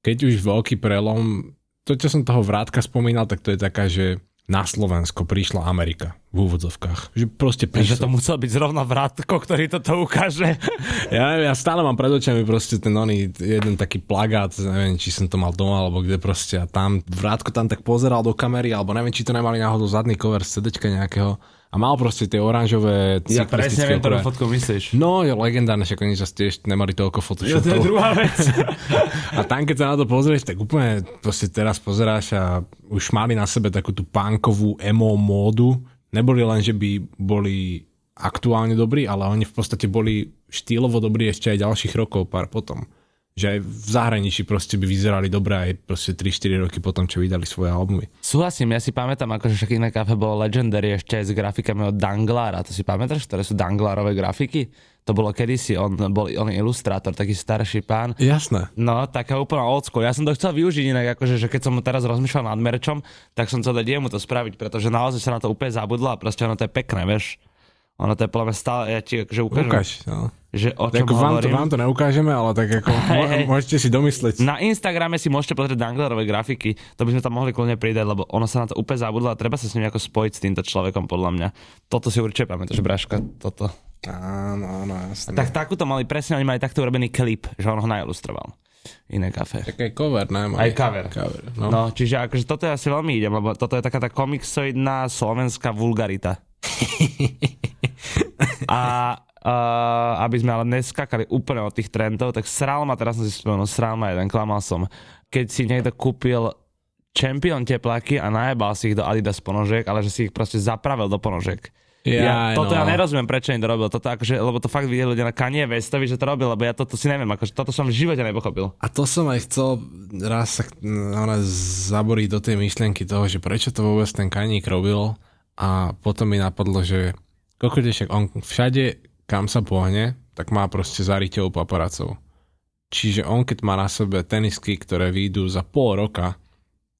keď už veľký prelom, to, čo som toho vrátka spomínal, tak to je taká, že na Slovensko prišla Amerika v úvodzovkách. Že proste prišla. to musel byť zrovna vrátko, ktorý toto ukáže. Ja, ja stále mám pred očami proste ten oný, jeden taký plagát, neviem, či som to mal doma, alebo kde proste a tam, vrátko tam tak pozeral do kamery, alebo neviem, či to nemali náhodou zadný cover z nejakého a mal proste tie oranžové Ja presne viem, ktorú fotku myslíš. No, je legendárne, však oni zase tiež nemali toľko Jo, to je photoshopov. druhá vec. A tam, keď sa na to pozrieš, tak úplne proste teraz pozeráš a už mali na sebe takú tú punkovú emo módu. Neboli len, že by boli aktuálne dobrí, ale oni v podstate boli štýlovo dobrí ešte aj ďalších rokov, pár potom. Že aj v zahraničí proste by vyzerali dobre aj proste 3-4 roky potom, čo vydali svoje albumy. Súhlasím, ja si pamätám, akože však iné kafe bolo legendary ešte aj s grafikami od Danglara. To si pamätáš, ktoré sú Danglarové grafiky? To bolo kedysi, on bol on ilustrátor, taký starší pán. Jasné. No, taká úplná old school. Ja som to chcel využiť inak, akože, že keď som teraz rozmýšľal nad merčom, tak som chcel dať jemu to spraviť, pretože naozaj sa na to úplne zabudlo a proste ono to je pekné, vieš. Ono to je podľa mňa stále, ja ti akože ukážem, Ukáž. No. že o čom vám, to, vám to neukážeme, ale tak ako hej. mo- môžete si domysleť. Na Instagrame si môžete pozrieť Danglerové grafiky, to by sme tam mohli kľudne pridať, lebo ono sa na to úplne zabudlo a treba sa s ním nejako spojiť s týmto človekom, podľa mňa. Toto si určite pamätáš, Braška, toto. Áno, áno, jasné. Tak takúto mali presne, oni mali takto urobený klip, že on ho najilustroval. Iné kafe. Tak aj cover, ne? Aj cover. cover no. No, čiže akože toto ja si veľmi idem, lebo toto je taká tá komiksoidná slovenská vulgarita. A uh, aby sme ale neskakali úplne od tých trendov, tak sral ma, teraz som si spomenul, sral ma jeden, klamal som. Keď si niekto kúpil Champion tepláky a najebal si ich do Adidas ponožiek, ale že si ich proste zapravil do ponožiek. Ja, Jaj, toto no. ja nerozumiem, prečo im to robil. Toto akože, lebo to fakt videli ľudia na Kanye Westovi, že to robil, lebo ja toto si neviem, akože toto som v živote nepochopil. A to som aj chcel raz sa ona zaboriť do tej myšlienky toho, že prečo to vôbec ten kaník robil a potom mi napadlo, že koľko však on všade, kam sa pohne, tak má proste zariteľov paparacov. Čiže on, keď má na sebe tenisky, ktoré výjdu za pol roka,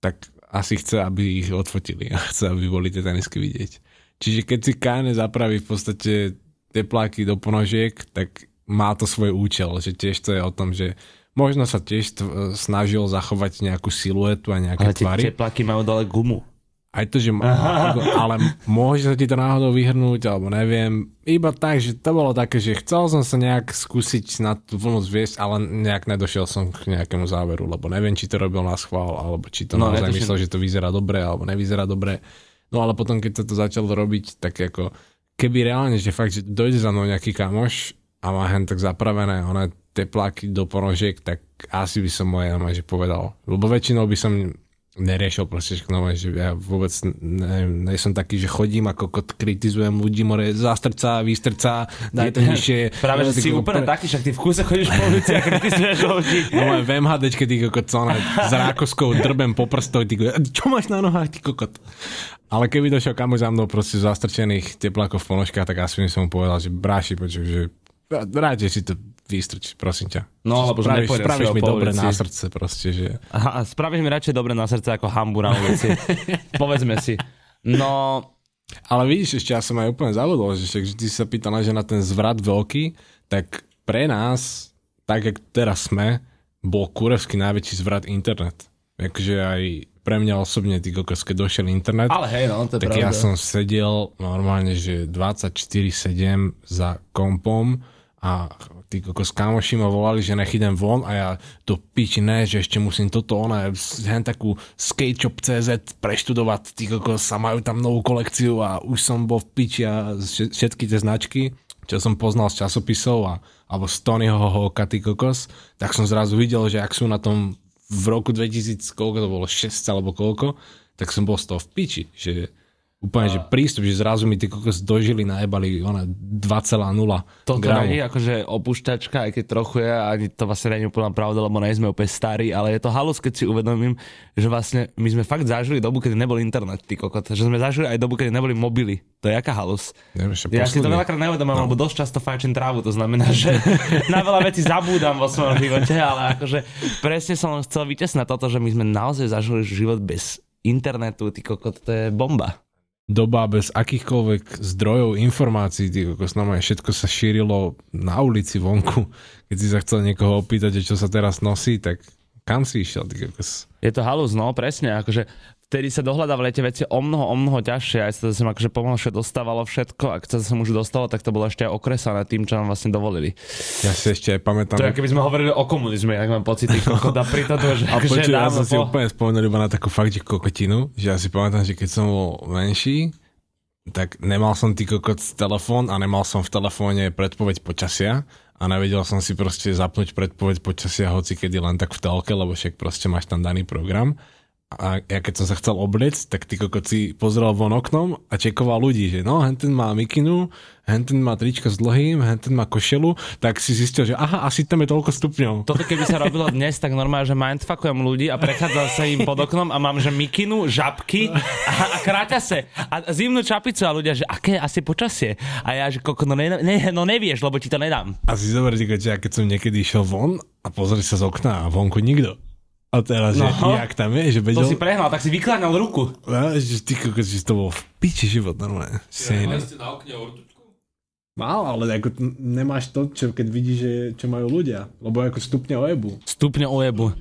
tak asi chce, aby ich odfotili a chce, aby boli tie tenisky vidieť. Čiže keď si Kane zapraví v podstate tepláky do ponožiek, tak má to svoj účel, že tiež to je o tom, že možno sa tiež snažil zachovať nejakú siluetu a nejaké Ale tie tvary. tepláky majú dole gumu. Aj to, že má, ale môže sa ti to náhodou vyhrnúť, alebo neviem. Iba tak, že to bolo také, že chcel som sa nejak skúsiť na tú vlnu zviesť, ale nejak nedošiel som k nejakému záveru, lebo neviem, či to robil na schvál, alebo či to No, naozaj myslel, že to vyzerá dobre, alebo nevyzerá dobre. No ale potom, keď to začal robiť, tak ako keby reálne, že fakt, že dojde za mnou nejaký kamoš a má hen tak zapravené one tepláky do ponožiek, tak asi by som moje že povedal. Lebo väčšinou by som neriešil proste, že, no, že ja vôbec ne, ne som taký, že chodím ako kot, kritizujem ľudí, more, zastrca, vystrca, daj to nižšie. Práve, že si úplne taký, však ty v kúse chodíš po ulici a kritizuješ ľudí. No aj v MHDčke, ty kokot, co s rákoskou drbem po prstov, ty kokot, čo máš na nohách, ty kokot? Ale keby došiel kamoš za mnou proste zastrčených teplákov v ponožkách, tak asi by som mu povedal, že bráši, počuj, že rád, že si to vystrč, prosím ťa. No, lebo spravíš, spravíš mi dobre na srdce proste, že... Aha, spravíš mi radšej dobre na srdce ako hambu na ulici. Povedzme si. No, Ale vidíš, ešte ja som aj úplne zabudol, že však, že ty sa pýtala, že na ten zvrat veľký, tak pre nás, tak jak teraz sme, bol kurevský najväčší zvrat internet. Takže aj pre mňa osobne, ty kokos, keď došiel internet, ale hej, no, to je tak pravda. ja som sedel normálne, že 24-7 za kompom a tí kokos kamoši ma volali, že nech von a ja do piči ne, že ešte musím toto, ona, hen takú skateshop.cz preštudovať, tí kokos a majú tam novú kolekciu a už som bol v piči a vš- všetky tie značky, čo som poznal z časopisov a, alebo z Tonyho Hawka, ty kokos, tak som zrazu videl, že ak sú na tom v roku 2000, koľko to bolo, 6 alebo koľko, tak som bol z toho v piči, že úplne, že prístup, že zrazu mi tí kokos dožili, najebali ona 2,0 Toto gramu. nie je akože opúšťačka, aj keď trochu je, ani to vlastne je úplná pravda, lebo nie sme úplne starí, ale je to halus, keď si uvedomím, že vlastne my sme fakt zažili dobu, kedy nebol internet, ty kokot. Že sme zažili aj dobu, kedy neboli mobily. To je jaká halus. Neviem, Ja si to veľakrát neuvedomujem, no. lebo dosť často fajčím trávu, to znamená, že na veľa vecí zabúdam vo svojom živote, ale akože presne som len chcel vytesnať toto, že my sme naozaj zažili život bez internetu, ty kokot, to je bomba. Doba bez akýchkoľvek zdrojov informácií, ty kokos, normálne všetko sa šírilo na ulici vonku. Keď si sa chcel niekoho opýtať, čo sa teraz nosí, tak kam si išiel, ty kokos? Je to halus, no presne, akože vtedy sa dohľadá v lete veci o mnoho, o mnoho ťažšie, aj sa sem akože pomalšie dostávalo všetko, ak sa sem už dostalo, tak to bolo ešte aj okresané tým, čo nám vlastne dovolili. Ja si ešte aj pamätám... To je, keby sme hovorili o komunizme, tak mám pocit, kokoda pri toto, že A počuj, ja som si po- úplne spomenul iba na takú fakt, že kokotinu, že ja si pamätám, že keď som bol menší, tak nemal som ty kokot telefón a nemal som v telefóne predpoveď počasia a nevedel som si proste zapnúť predpoveď počasia hoci kedy len tak v telke, lebo však proste máš tam daný program. A ja keď som sa chcel obliecť, tak ty kokot si pozrel von oknom a čekoval ľudí, že no, henten má mikinu, henten má tričko s dlhým, henten má košelu, tak si zistil, že aha, asi tam je toľko stupňov. Toto keby sa robilo dnes, tak normálne, že mindfuckujem ľudí a prechádzam sa im pod oknom a mám, že mikinu, žabky a, a kráťase a zimnú čapicu a ľudia, že aké asi počasie? A ja, že koko, no, ne, ne, no nevieš, lebo ti to nedám. A si zober, že ja keď som niekedy išiel von a pozri sa z okna a vonku nikto. A teraz, že No. jak tam je, že To vedel... si prehnal, tak si vykláňal ruku. No, že ty kokos, že to bol v piči život normálne. Si Mali ste na okne ortučku? Mal, ale ako nemáš to, čo keď vidíš, že, čo majú ľudia. Lebo ako stupne ojebu. Stupňo ojebu.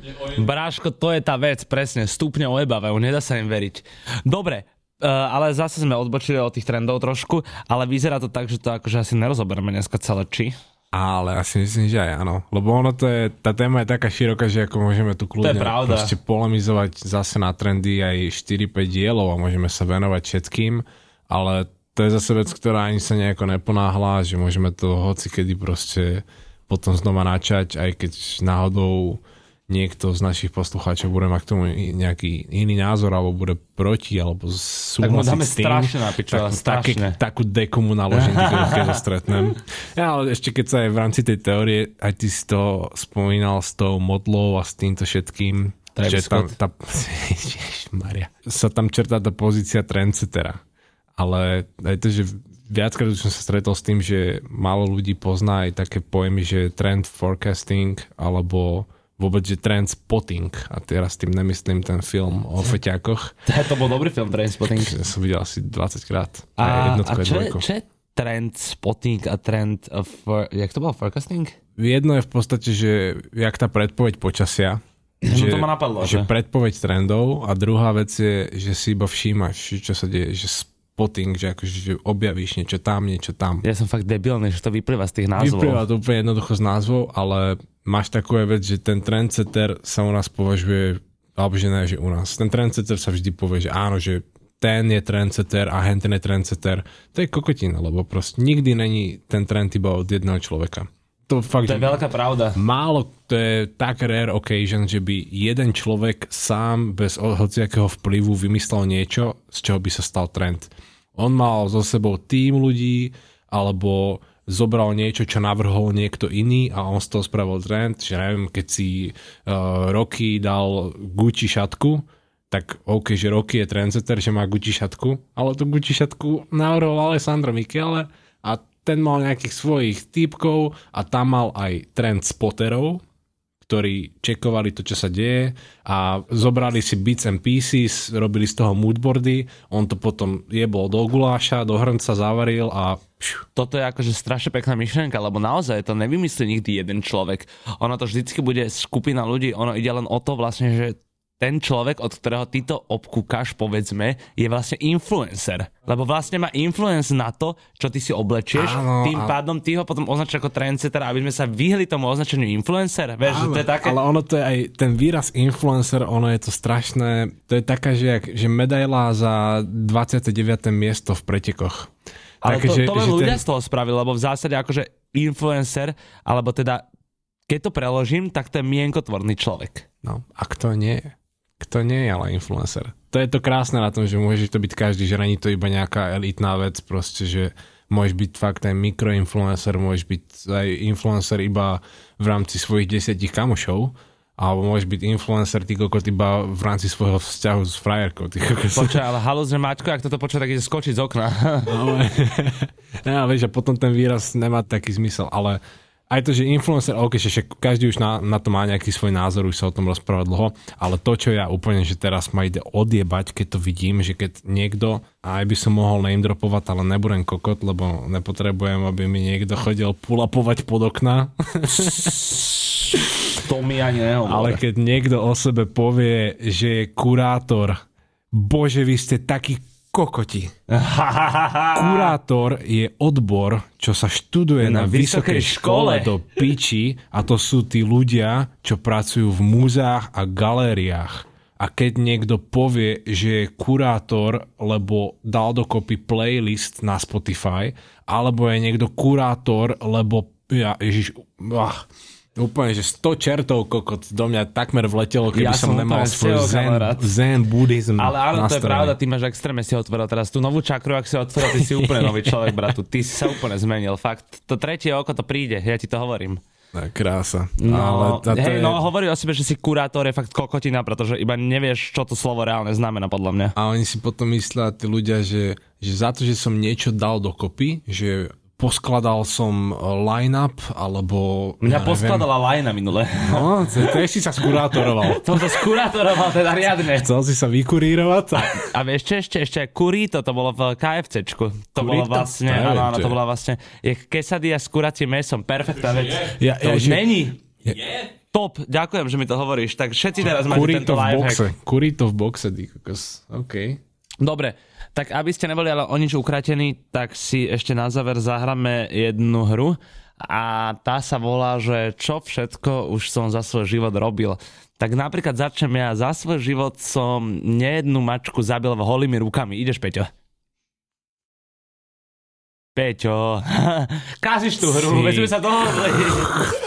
Bráško, to je tá vec, presne. Stupňo ojebavajú, nedá sa im veriť. Dobre, Uh, ale zase sme odbočili od tých trendov trošku, ale vyzerá to tak, že to akože asi nerozoberme dneska celé či. Ale asi myslím, že aj áno. Lebo ono to je, tá téma je taká široká, že ako môžeme tu kľudne proste polemizovať zase na trendy aj 4-5 dielov a môžeme sa venovať všetkým, ale to je zase vec, ktorá ani sa nejako neponáhla, že môžeme to hoci kedy proste potom znova načať, aj keď náhodou niekto z našich poslucháčov bude mať k tomu nejaký iný názor, alebo bude proti, alebo Tak súhlasiť dáme s tým. strašne na piču, ale také, takú deku mu naložím, keď ho stretnem. Ja, ale ešte keď sa aj v rámci tej teórie, aj ty si to spomínal s tou modlou a s týmto všetkým, Travis že tam, tá, Maria, sa tam čertá tá pozícia trendsettera. ale aj to, že viackrát už som sa stretol s tým, že málo ľudí pozná aj také pojmy, že trend forecasting alebo vôbec, že trend spotting a teraz tým nemyslím ten film o feťákoch. To bol dobrý film, trend spotting. Ja som videl asi 20 krát. A, a čo, je, čo je trend spotting a trend, for, jak to bolo, forecasting? Jedno je v podstate, že jak tá predpoveď počasia, no že, to ma napadlo, že, že predpoveď trendov a druhá vec je, že si iba všímaš, čo sa deje, že spotting, že akože že objavíš niečo tam, niečo tam. Ja som fakt debilný, že to vyplýva z tých názvov. Vyplýva to úplne jednoducho z názvov, ale máš takú vec, že ten trendsetter sa u nás považuje, alebo že ne, že u nás. Ten trendsetter sa vždy povie, že áno, že ten je trendsetter a hen ten je trendsetter. To je kokotina, lebo proste nikdy není ten trend iba od jedného človeka. To, fakt, to je veľká pravda. Málo, to je tak rare occasion, že by jeden človek sám bez hociakého vplyvu vymyslel niečo, z čoho by sa stal trend. On mal so sebou tým ľudí, alebo zobral niečo, čo navrhol niekto iný a on z toho spravil trend, že neviem, keď si uh, Rocky dal Gucci šatku, tak OK, že Rocky je trendsetter, že má Gucci šatku, ale tú Gucci šatku navrhol Alessandro Michele a ten mal nejakých svojich typkov a tam mal aj trend spotterov, ktorí čekovali to, čo sa deje a zobrali si bits and pieces, robili z toho moodboardy, on to potom jebol do guláša, do hrnca zavaril a... Toto je akože strašne pekná myšlienka, lebo naozaj to nevymyslí nikdy jeden človek. Ono to vždycky bude skupina ľudí, ono ide len o to vlastne, že ten človek, od ktorého ty to obkúkaš, povedzme, je vlastne influencer. Lebo vlastne má influence na to, čo ty si oblečieš, Áno, tým a... pádom ty ho potom označíš ako trendsetter, aby sme sa vyhli tomu označeniu influencer. Vieš, Áno, to je také... Ale ono to je aj, ten výraz influencer, ono je to strašné, to je taká, že, že medaila za 29. miesto v pretekoch. Ale Také, to, že, to len ľudia ten... z toho spravili, lebo v zásade akože influencer, alebo teda keď to preložím, tak to je mienkotvorný človek. No, a kto nie je? kto nie je ale influencer. To je to krásne na tom, že môže to byť každý, že není to iba nejaká elitná vec, proste, že môžeš byť fakt aj mikroinfluencer, môžeš byť aj influencer iba v rámci svojich desiatich kamošov, alebo môžeš byť influencer, ty kokot, iba v rámci svojho vzťahu s frajerkou. Ty Počkaj, ale halúzne Maťko, ak toto počuje, tak ide skočiť z okna. no, ja, vieš, a potom ten výraz nemá taký zmysel, ale aj to, že influencer, ok, že každý už na, na to má nejaký svoj názor, už sa o tom rozpráva dlho, ale to, čo ja úplne, že teraz ma ide odjebať, keď to vidím, že keď niekto, aj by som mohol name dropovať, ale nebudem kokot, lebo nepotrebujem, aby mi niekto chodil pulapovať pod okna. to mi ani nehovor. Ale keď niekto o sebe povie, že je kurátor, bože, vy ste taký kokoti. Kurátor je odbor, čo sa študuje na, na vysokej, vysokej škole do piči a to sú tí ľudia, čo pracujú v múzeách a galériách. A keď niekto povie, že je kurátor, lebo dal dokopy playlist na Spotify, alebo je niekto kurátor, lebo ja, ježiš, ach, Úplne, že 100 čertov kokot do mňa takmer vletelo, keby ja som, som nemal svoj zen, zen buddhizm Ale áno, to je pravda, ty máš extrémne si otvoril teraz tú novú čakru, ak si otvoril, ty si úplne nový človek, bratu. Ty si sa úplne zmenil, fakt. To tretie oko to príde, ja ti to hovorím. Krása. No, Ale hej, je... no hovorí o sebe, že si kurátor je fakt kokotina, pretože iba nevieš, čo to slovo reálne znamená podľa mňa. A oni si potom myslia, tí ľudia, že, že za to, že som niečo dal dokopy, že poskladal som e, line-up, alebo... Mňa ja poskladala line minule. No, to, to si sa skurátoroval. to sa skurátoroval teda riadne. Chcel si sa vykurírovať? A, a vieš čo ešte? Ešte kurito, to bolo v KFCčku. To kurito? bolo vlastne, áno, áno, to bola vlastne, je kesadia s kuracím mesom, perfektná vec. Ja, to ja, už že... není. Je. Top, ďakujem, že mi to hovoríš. Tak všetci teraz máte tento lifehack. Kurito v boxe, OK. Dobre, tak aby ste neboli ale o nič ukratení, tak si ešte na záver zahráme jednu hru a tá sa volá, že čo všetko už som za svoj život robil. Tak napríklad začnem ja, za svoj život som nejednú mačku zabil holými rukami. Ideš, Peťo? Peťo, kazíš tú hru, veď sme sa dohodli.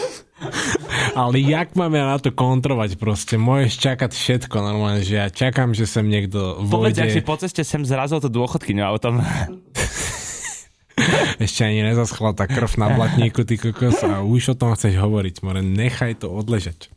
Ale jak mám ja na to kontrovať proste? Môžeš čakať všetko normálne, že ja čakám, že sem niekto vôjde. Povedz, ak si po ceste sem zrazil to dôchodkyňu autom. Ešte ani nezaschla tá krv na blatníku, ty kokos, a už o tom chceš hovoriť, more, nechaj to odležať.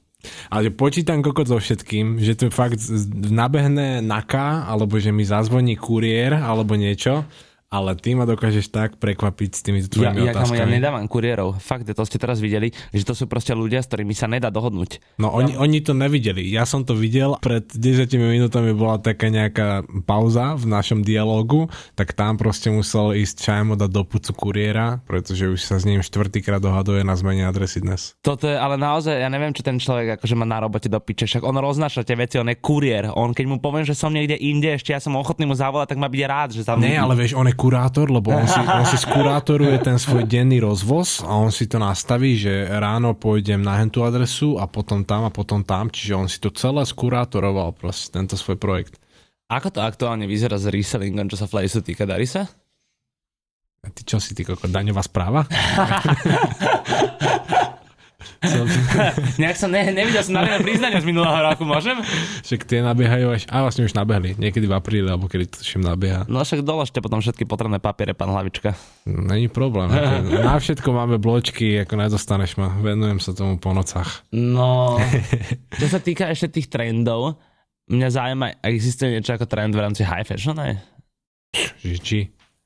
Ale počítam kokot so všetkým, že to fakt nabehne naka, alebo že mi zazvoní kuriér, alebo niečo ale ty ma dokážeš tak prekvapiť s tými Ja, tvojimi ja, kamo, ja otázkami. nedávam kuriérov. Fakt, to ste teraz videli, že to sú proste ľudia, s ktorými sa nedá dohodnúť. No oni, oni to nevideli. Ja som to videl, pred 10 minútami bola taká nejaká pauza v našom dialogu, tak tam proste musel ísť Čajmo dať do pucu kuriéra, pretože už sa s ním štvrtýkrát dohaduje na zmene adresy dnes. Toto je ale naozaj, ja neviem, čo ten človek akože má na robote do piče, však on roznáša tie veci, on je kuriér. On keď mu poviem, že som niekde inde, ešte ja som ochotný mu zavolať, tak má byť rád, že tam... Nie, ale vieš, on je kurátor, lebo on si, on si skurátoruje ten svoj denný rozvoz a on si to nastaví, že ráno pôjdem na hentú adresu a potom tam a potom tam, čiže on si to celé skurátoroval proste, tento svoj projekt. Ako to aktuálne vyzerá s resellingom, čo sa Flajsu týka? Darí sa? A ty čo si, ty koko, daňová správa? Som- Nejak som, ne, nevidel som na priznania z minulého roku, môžem? Však tie nabiehajú až, a vlastne už nabehli, niekedy v apríli, alebo kedy to všem nabieha. No však doložte potom všetky potrebné papiere, pán Hlavička. Není problém. Ako, na všetko máme bločky, ako nedostaneš ma. Venujem sa tomu po nocách. No, čo sa týka ešte tých trendov, mňa zaujíma, existuje niečo ako trend v rámci high fashion, ne? Či, či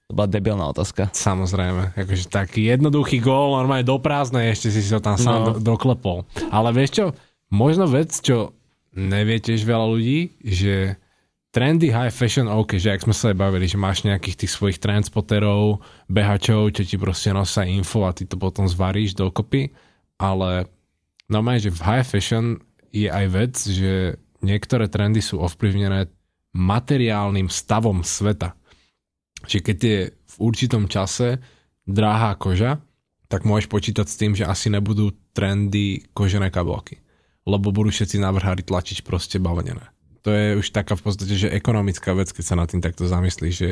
To bola debilná otázka. Samozrejme, akože taký jednoduchý gól, normálne do prázdnej, ešte si to tam sám No. do, doklepol. Ale vieš čo, možno vec, čo nevie tiež veľa ľudí, že trendy high fashion, OK, že ak sme sa aj bavili, že máš nejakých tých svojich transporterov, behačov, čo ti proste nosia info a ty to potom zvaríš dokopy, ale normálne, že v high fashion je aj vec, že niektoré trendy sú ovplyvnené materiálnym stavom sveta že keď je v určitom čase drahá koža, tak môžeš počítať s tým, že asi nebudú trendy kožené kabelky. Lebo budú všetci návrhári tlačiť proste bavlnené. To je už taká v podstate, že ekonomická vec, keď sa nad tým takto zamyslíš, že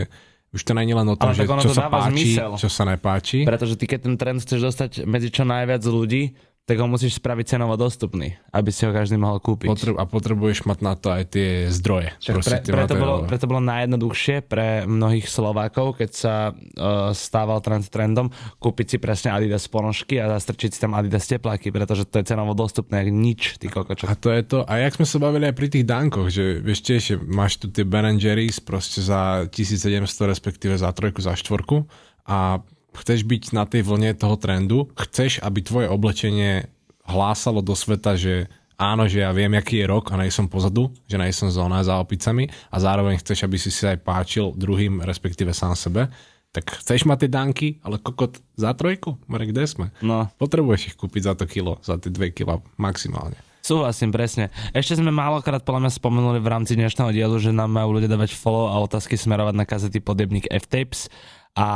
už to je len o tom, Ale že čo to sa páči, zmysel. čo sa nepáči. Pretože ty keď ten trend chceš dostať medzi čo najviac ľudí, tak ho musíš spraviť cenovo dostupný, aby si ho každý mohol kúpiť. Potreb- a potrebuješ mať na to aj tie zdroje. Proste pre, preto, bolo, preto bolo najjednoduchšie pre mnohých Slovákov, keď sa uh, stával trend trendom, kúpiť si presne Adidas ponožky a zastrčiť si tam Adidas tepláky, pretože to je cenovo dostupné, jak nič, ty kokočo. A to je to, a jak sme sa bavili aj pri tých dankoch, že vieš tiež, že máš tu tie Ben Jerry's proste za 1700 respektíve za trojku, za štvorku a chceš byť na tej vlne toho trendu, chceš, aby tvoje oblečenie hlásalo do sveta, že áno, že ja viem, aký je rok a nejsom pozadu, že nejsom zóna za opicami a zároveň chceš, aby si si aj páčil druhým, respektíve sám sebe, tak chceš mať tie danky, ale kokot za trojku? More, kde sme? No, Potrebuješ ich kúpiť za to kilo, za tie dve kila maximálne. súhlasím presne. Ešte sme málokrát podľa mňa spomenuli v rámci dnešného dielu, že nám majú ľudia dávať follow a otázky smerovať na kazety podebník F-Tapes a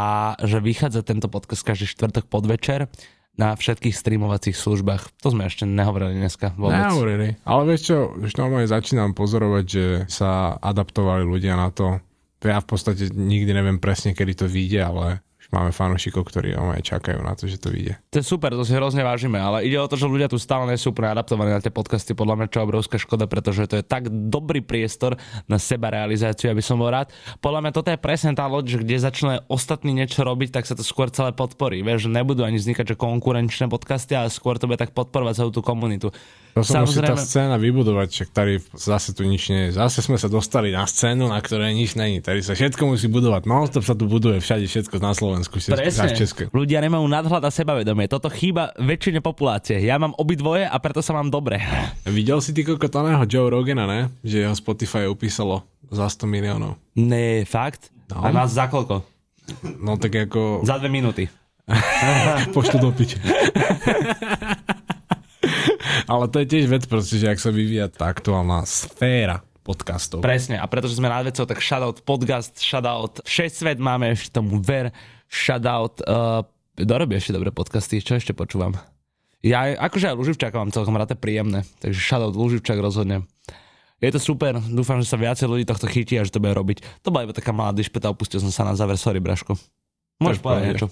že vychádza tento podcast každý štvrtok podvečer na všetkých streamovacích službách. To sme ešte nehovorili dneska vôbec. Nehovorili. Ale vieš čo, už normálne začínam pozorovať, že sa adaptovali ľudia na to. Ja v podstate nikdy neviem presne, kedy to vyjde, ale máme fanúšikov, ktorí normálne čakajú na to, že to vyjde. To je super, to si hrozne vážime, ale ide o to, že ľudia tu stále nie sú úplne adaptovaní na tie podcasty, podľa mňa čo obrovská škoda, pretože to je tak dobrý priestor na seba realizáciu, aby som bol rád. Podľa mňa toto je presne tá loď, že kde začne ostatní niečo robiť, tak sa to skôr celé podporí. Vieš, že nebudú ani vznikať že konkurenčné podcasty, ale skôr to bude tak podporovať celú tú komunitu. To sa musí tá Samozrejme- scéna vybudovať, však tady zase tu nič nie je. Zase sme sa dostali na scénu, na ktorej nič není. Tady sa všetko musí budovať. Non-stop sa tu buduje všade všetko na Slovensku. Všetko, Presne. až Česko. Ľudia nemajú nadhľad a sebavedomie. Toto chýba väčšine populácie. Ja mám obidvoje a preto sa mám dobre. Videl si ty kokotaného Joe Rogana, ne? Že jeho Spotify upísalo za 100 miliónov. Ne, fakt? No. A nás za koľko? No tak ako Za dve minúty. poštu do piče. Ale to je tiež vec proste, že ak sa vyvíja tá aktuálna sféra podcastov. Presne, a pretože sme nad vecou, tak shoutout podcast, shoutout 6 svet máme ešte tomu ver, shoutout uh, dorobí ešte dobré podcasty, čo ešte počúvam? Ja akože aj Luživčáka mám celkom rád, príjemné, takže shoutout Luživčák rozhodne. Je to super, dúfam, že sa viacej ľudí tohto chytí a že to bude robiť. To bola iba taká malá dišpeta, opustil som sa na záver, sorry Braško. Môžeš povedať niečo.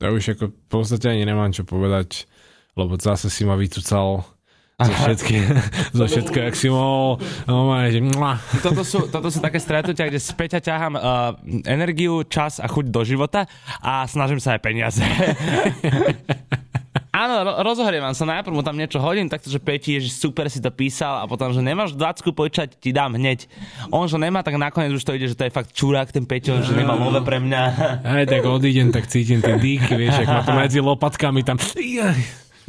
Ja už ako v podstate ani nemám čo povedať, lebo zase si ma vycúcal zo všetky, zo všetko, jak si mohol. Že. Toto sú, toto sú také stretnutia, kde späť ťa ťahám uh, energiu, čas a chuť do života a snažím sa aj peniaze. Áno, ro- rozohrievam sa, najprv mu tam niečo hodím, takto, že Peti, že super si to písal a potom, že nemáš 20 počať, ti dám hneď. On, že nemá, tak nakoniec už to ide, že to je fakt čurák ten Peťo, že nemá nové pre mňa. Aj tak odídem, tak cítim tie dýchy, vieš, ak ma to medzi lopatkami tam...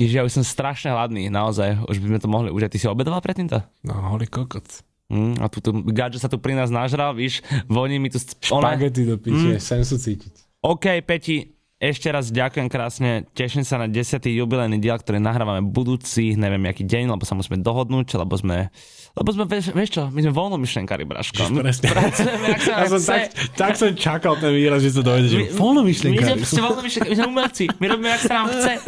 Ježiš, ja už som strašne hladný, naozaj. Už by sme to mohli už. Ty si obedoval predtým to? No, holý kokot. Mm, a tu, tu Gadže sa tu pri nás nažral, víš, voní mi tu... Špagety do piče, mm. sem sú cítiť. OK, Peti, ešte raz ďakujem krásne, teším sa na 10. jubilejný diel, ktorý nahrávame budúci, neviem aký deň, lebo sa musíme dohodnúť, lebo sme, lebo sme, vieš, vieš čo, my sme voľnomyšlenkári, Braško. My pracujeme, sa Ja som tak, tak som čakal ten výraz, že to dojde, že My- voľno My sme voľnomyšlenkári, my sme umelci, my robíme, jak sa nám chce.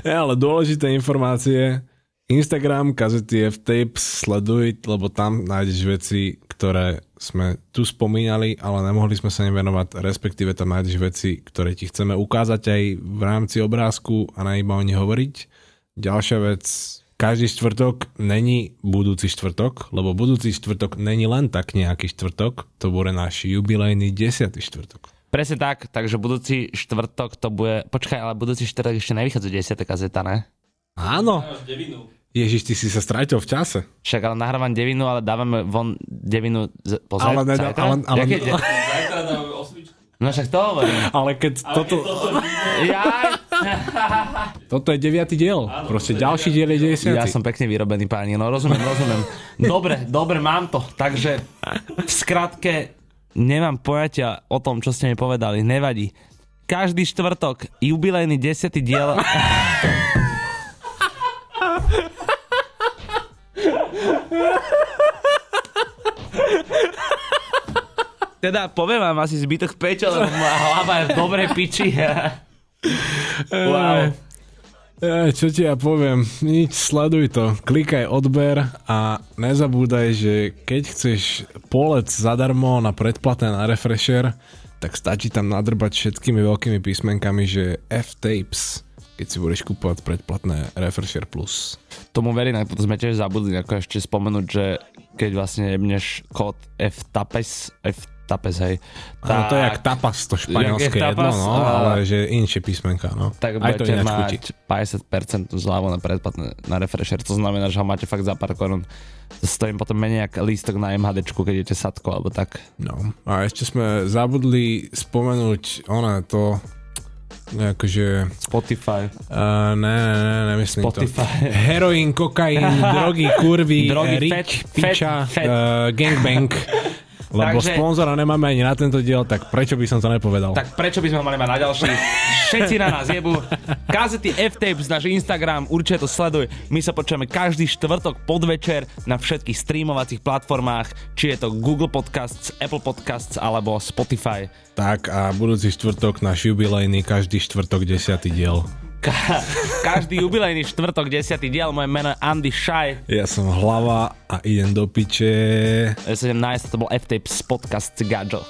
Ja, ale dôležité informácie. Instagram, kazety F-Tapes, sleduj, lebo tam nájdeš veci, ktoré sme tu spomínali, ale nemohli sme sa nevenovať, respektíve tam nájdeš veci, ktoré ti chceme ukázať aj v rámci obrázku a na iba o nich hovoriť. Ďalšia vec, každý štvrtok není budúci štvrtok, lebo budúci štvrtok není len tak nejaký štvrtok, to bude náš jubilejný 10. štvrtok. Presne tak, takže budúci štvrtok to bude... Počkaj, ale budúci štvrtok ešte nevychádza 10. kazeta, ne? Áno. Ježiš, ty si sa strátil v čase. Však ale nahrávam devinu, ale dávame von devinu z, po Ale nedá- zajtra? ale- ale- de- No však to hovorím. Ale keď toto, Ja, toto je deviatý diel, proste ďalší diel je desiatý. ja som pekne vyrobený, páni, no rozumiem, rozumiem. Dobre, dobre, mám to. Takže v skratke nemám pojatia o tom, čo ste mi povedali, nevadí. Každý štvrtok, jubilejný desiatý diel... Teda poviem vám asi zbytok Peťo, lebo moja hlava je v dobrej piči. wow. Ja, čo ti ja poviem, nič, sleduj to, klikaj odber a nezabúdaj, že keď chceš polec zadarmo na predplatné na Refresher, tak stačí tam nadrbať všetkými veľkými písmenkami, že F-Tapes, keď si budeš kúpovať predplatné Refresher Plus. Tomu verím, aj potom sme tiež zabudli ako ešte spomenúť, že keď vlastne jebneš kód FTAPES, FTAPES, hej, Tak, to je jak tapas, to španielské je jedno, no, a- ale že inšie písmenka, no. tak Aj to ináč chutí. mať 50% zľavu na predplatné na refresher, to znamená, že ho máte fakt za pár korún. To stojí potom menej ako lístok na MHDčku, keď idete sadko, alebo tak. No. A ešte sme zabudli spomenúť ona to, akože Spotify. Uh, ne, ne, ne, nemyslím Spotify. to. Heroín, kokain, drogy, kurvy, Drogy, Rick, fat, piča, fat, fat. Uh, gangbang. Lebo Takže- sponzora nemáme ani na tento diel, tak prečo by som to nepovedal? Tak prečo by sme ho mali mať na ďalší? Všetci na nás jebu. Kazety F-Tapes, náš Instagram, určite to sleduj. My sa počujeme každý štvrtok podvečer na všetkých streamovacích platformách, či je to Google Podcasts, Apple Podcasts alebo Spotify. Tak a budúci štvrtok náš jubilejný, každý štvrtok desiatý diel. Ka- každý jubilejný štvrtok, 10. diel, moje meno je Andy Shai. Ja som hlava a idem do piče. 17. to bol F-Tapes podcast Gadžo.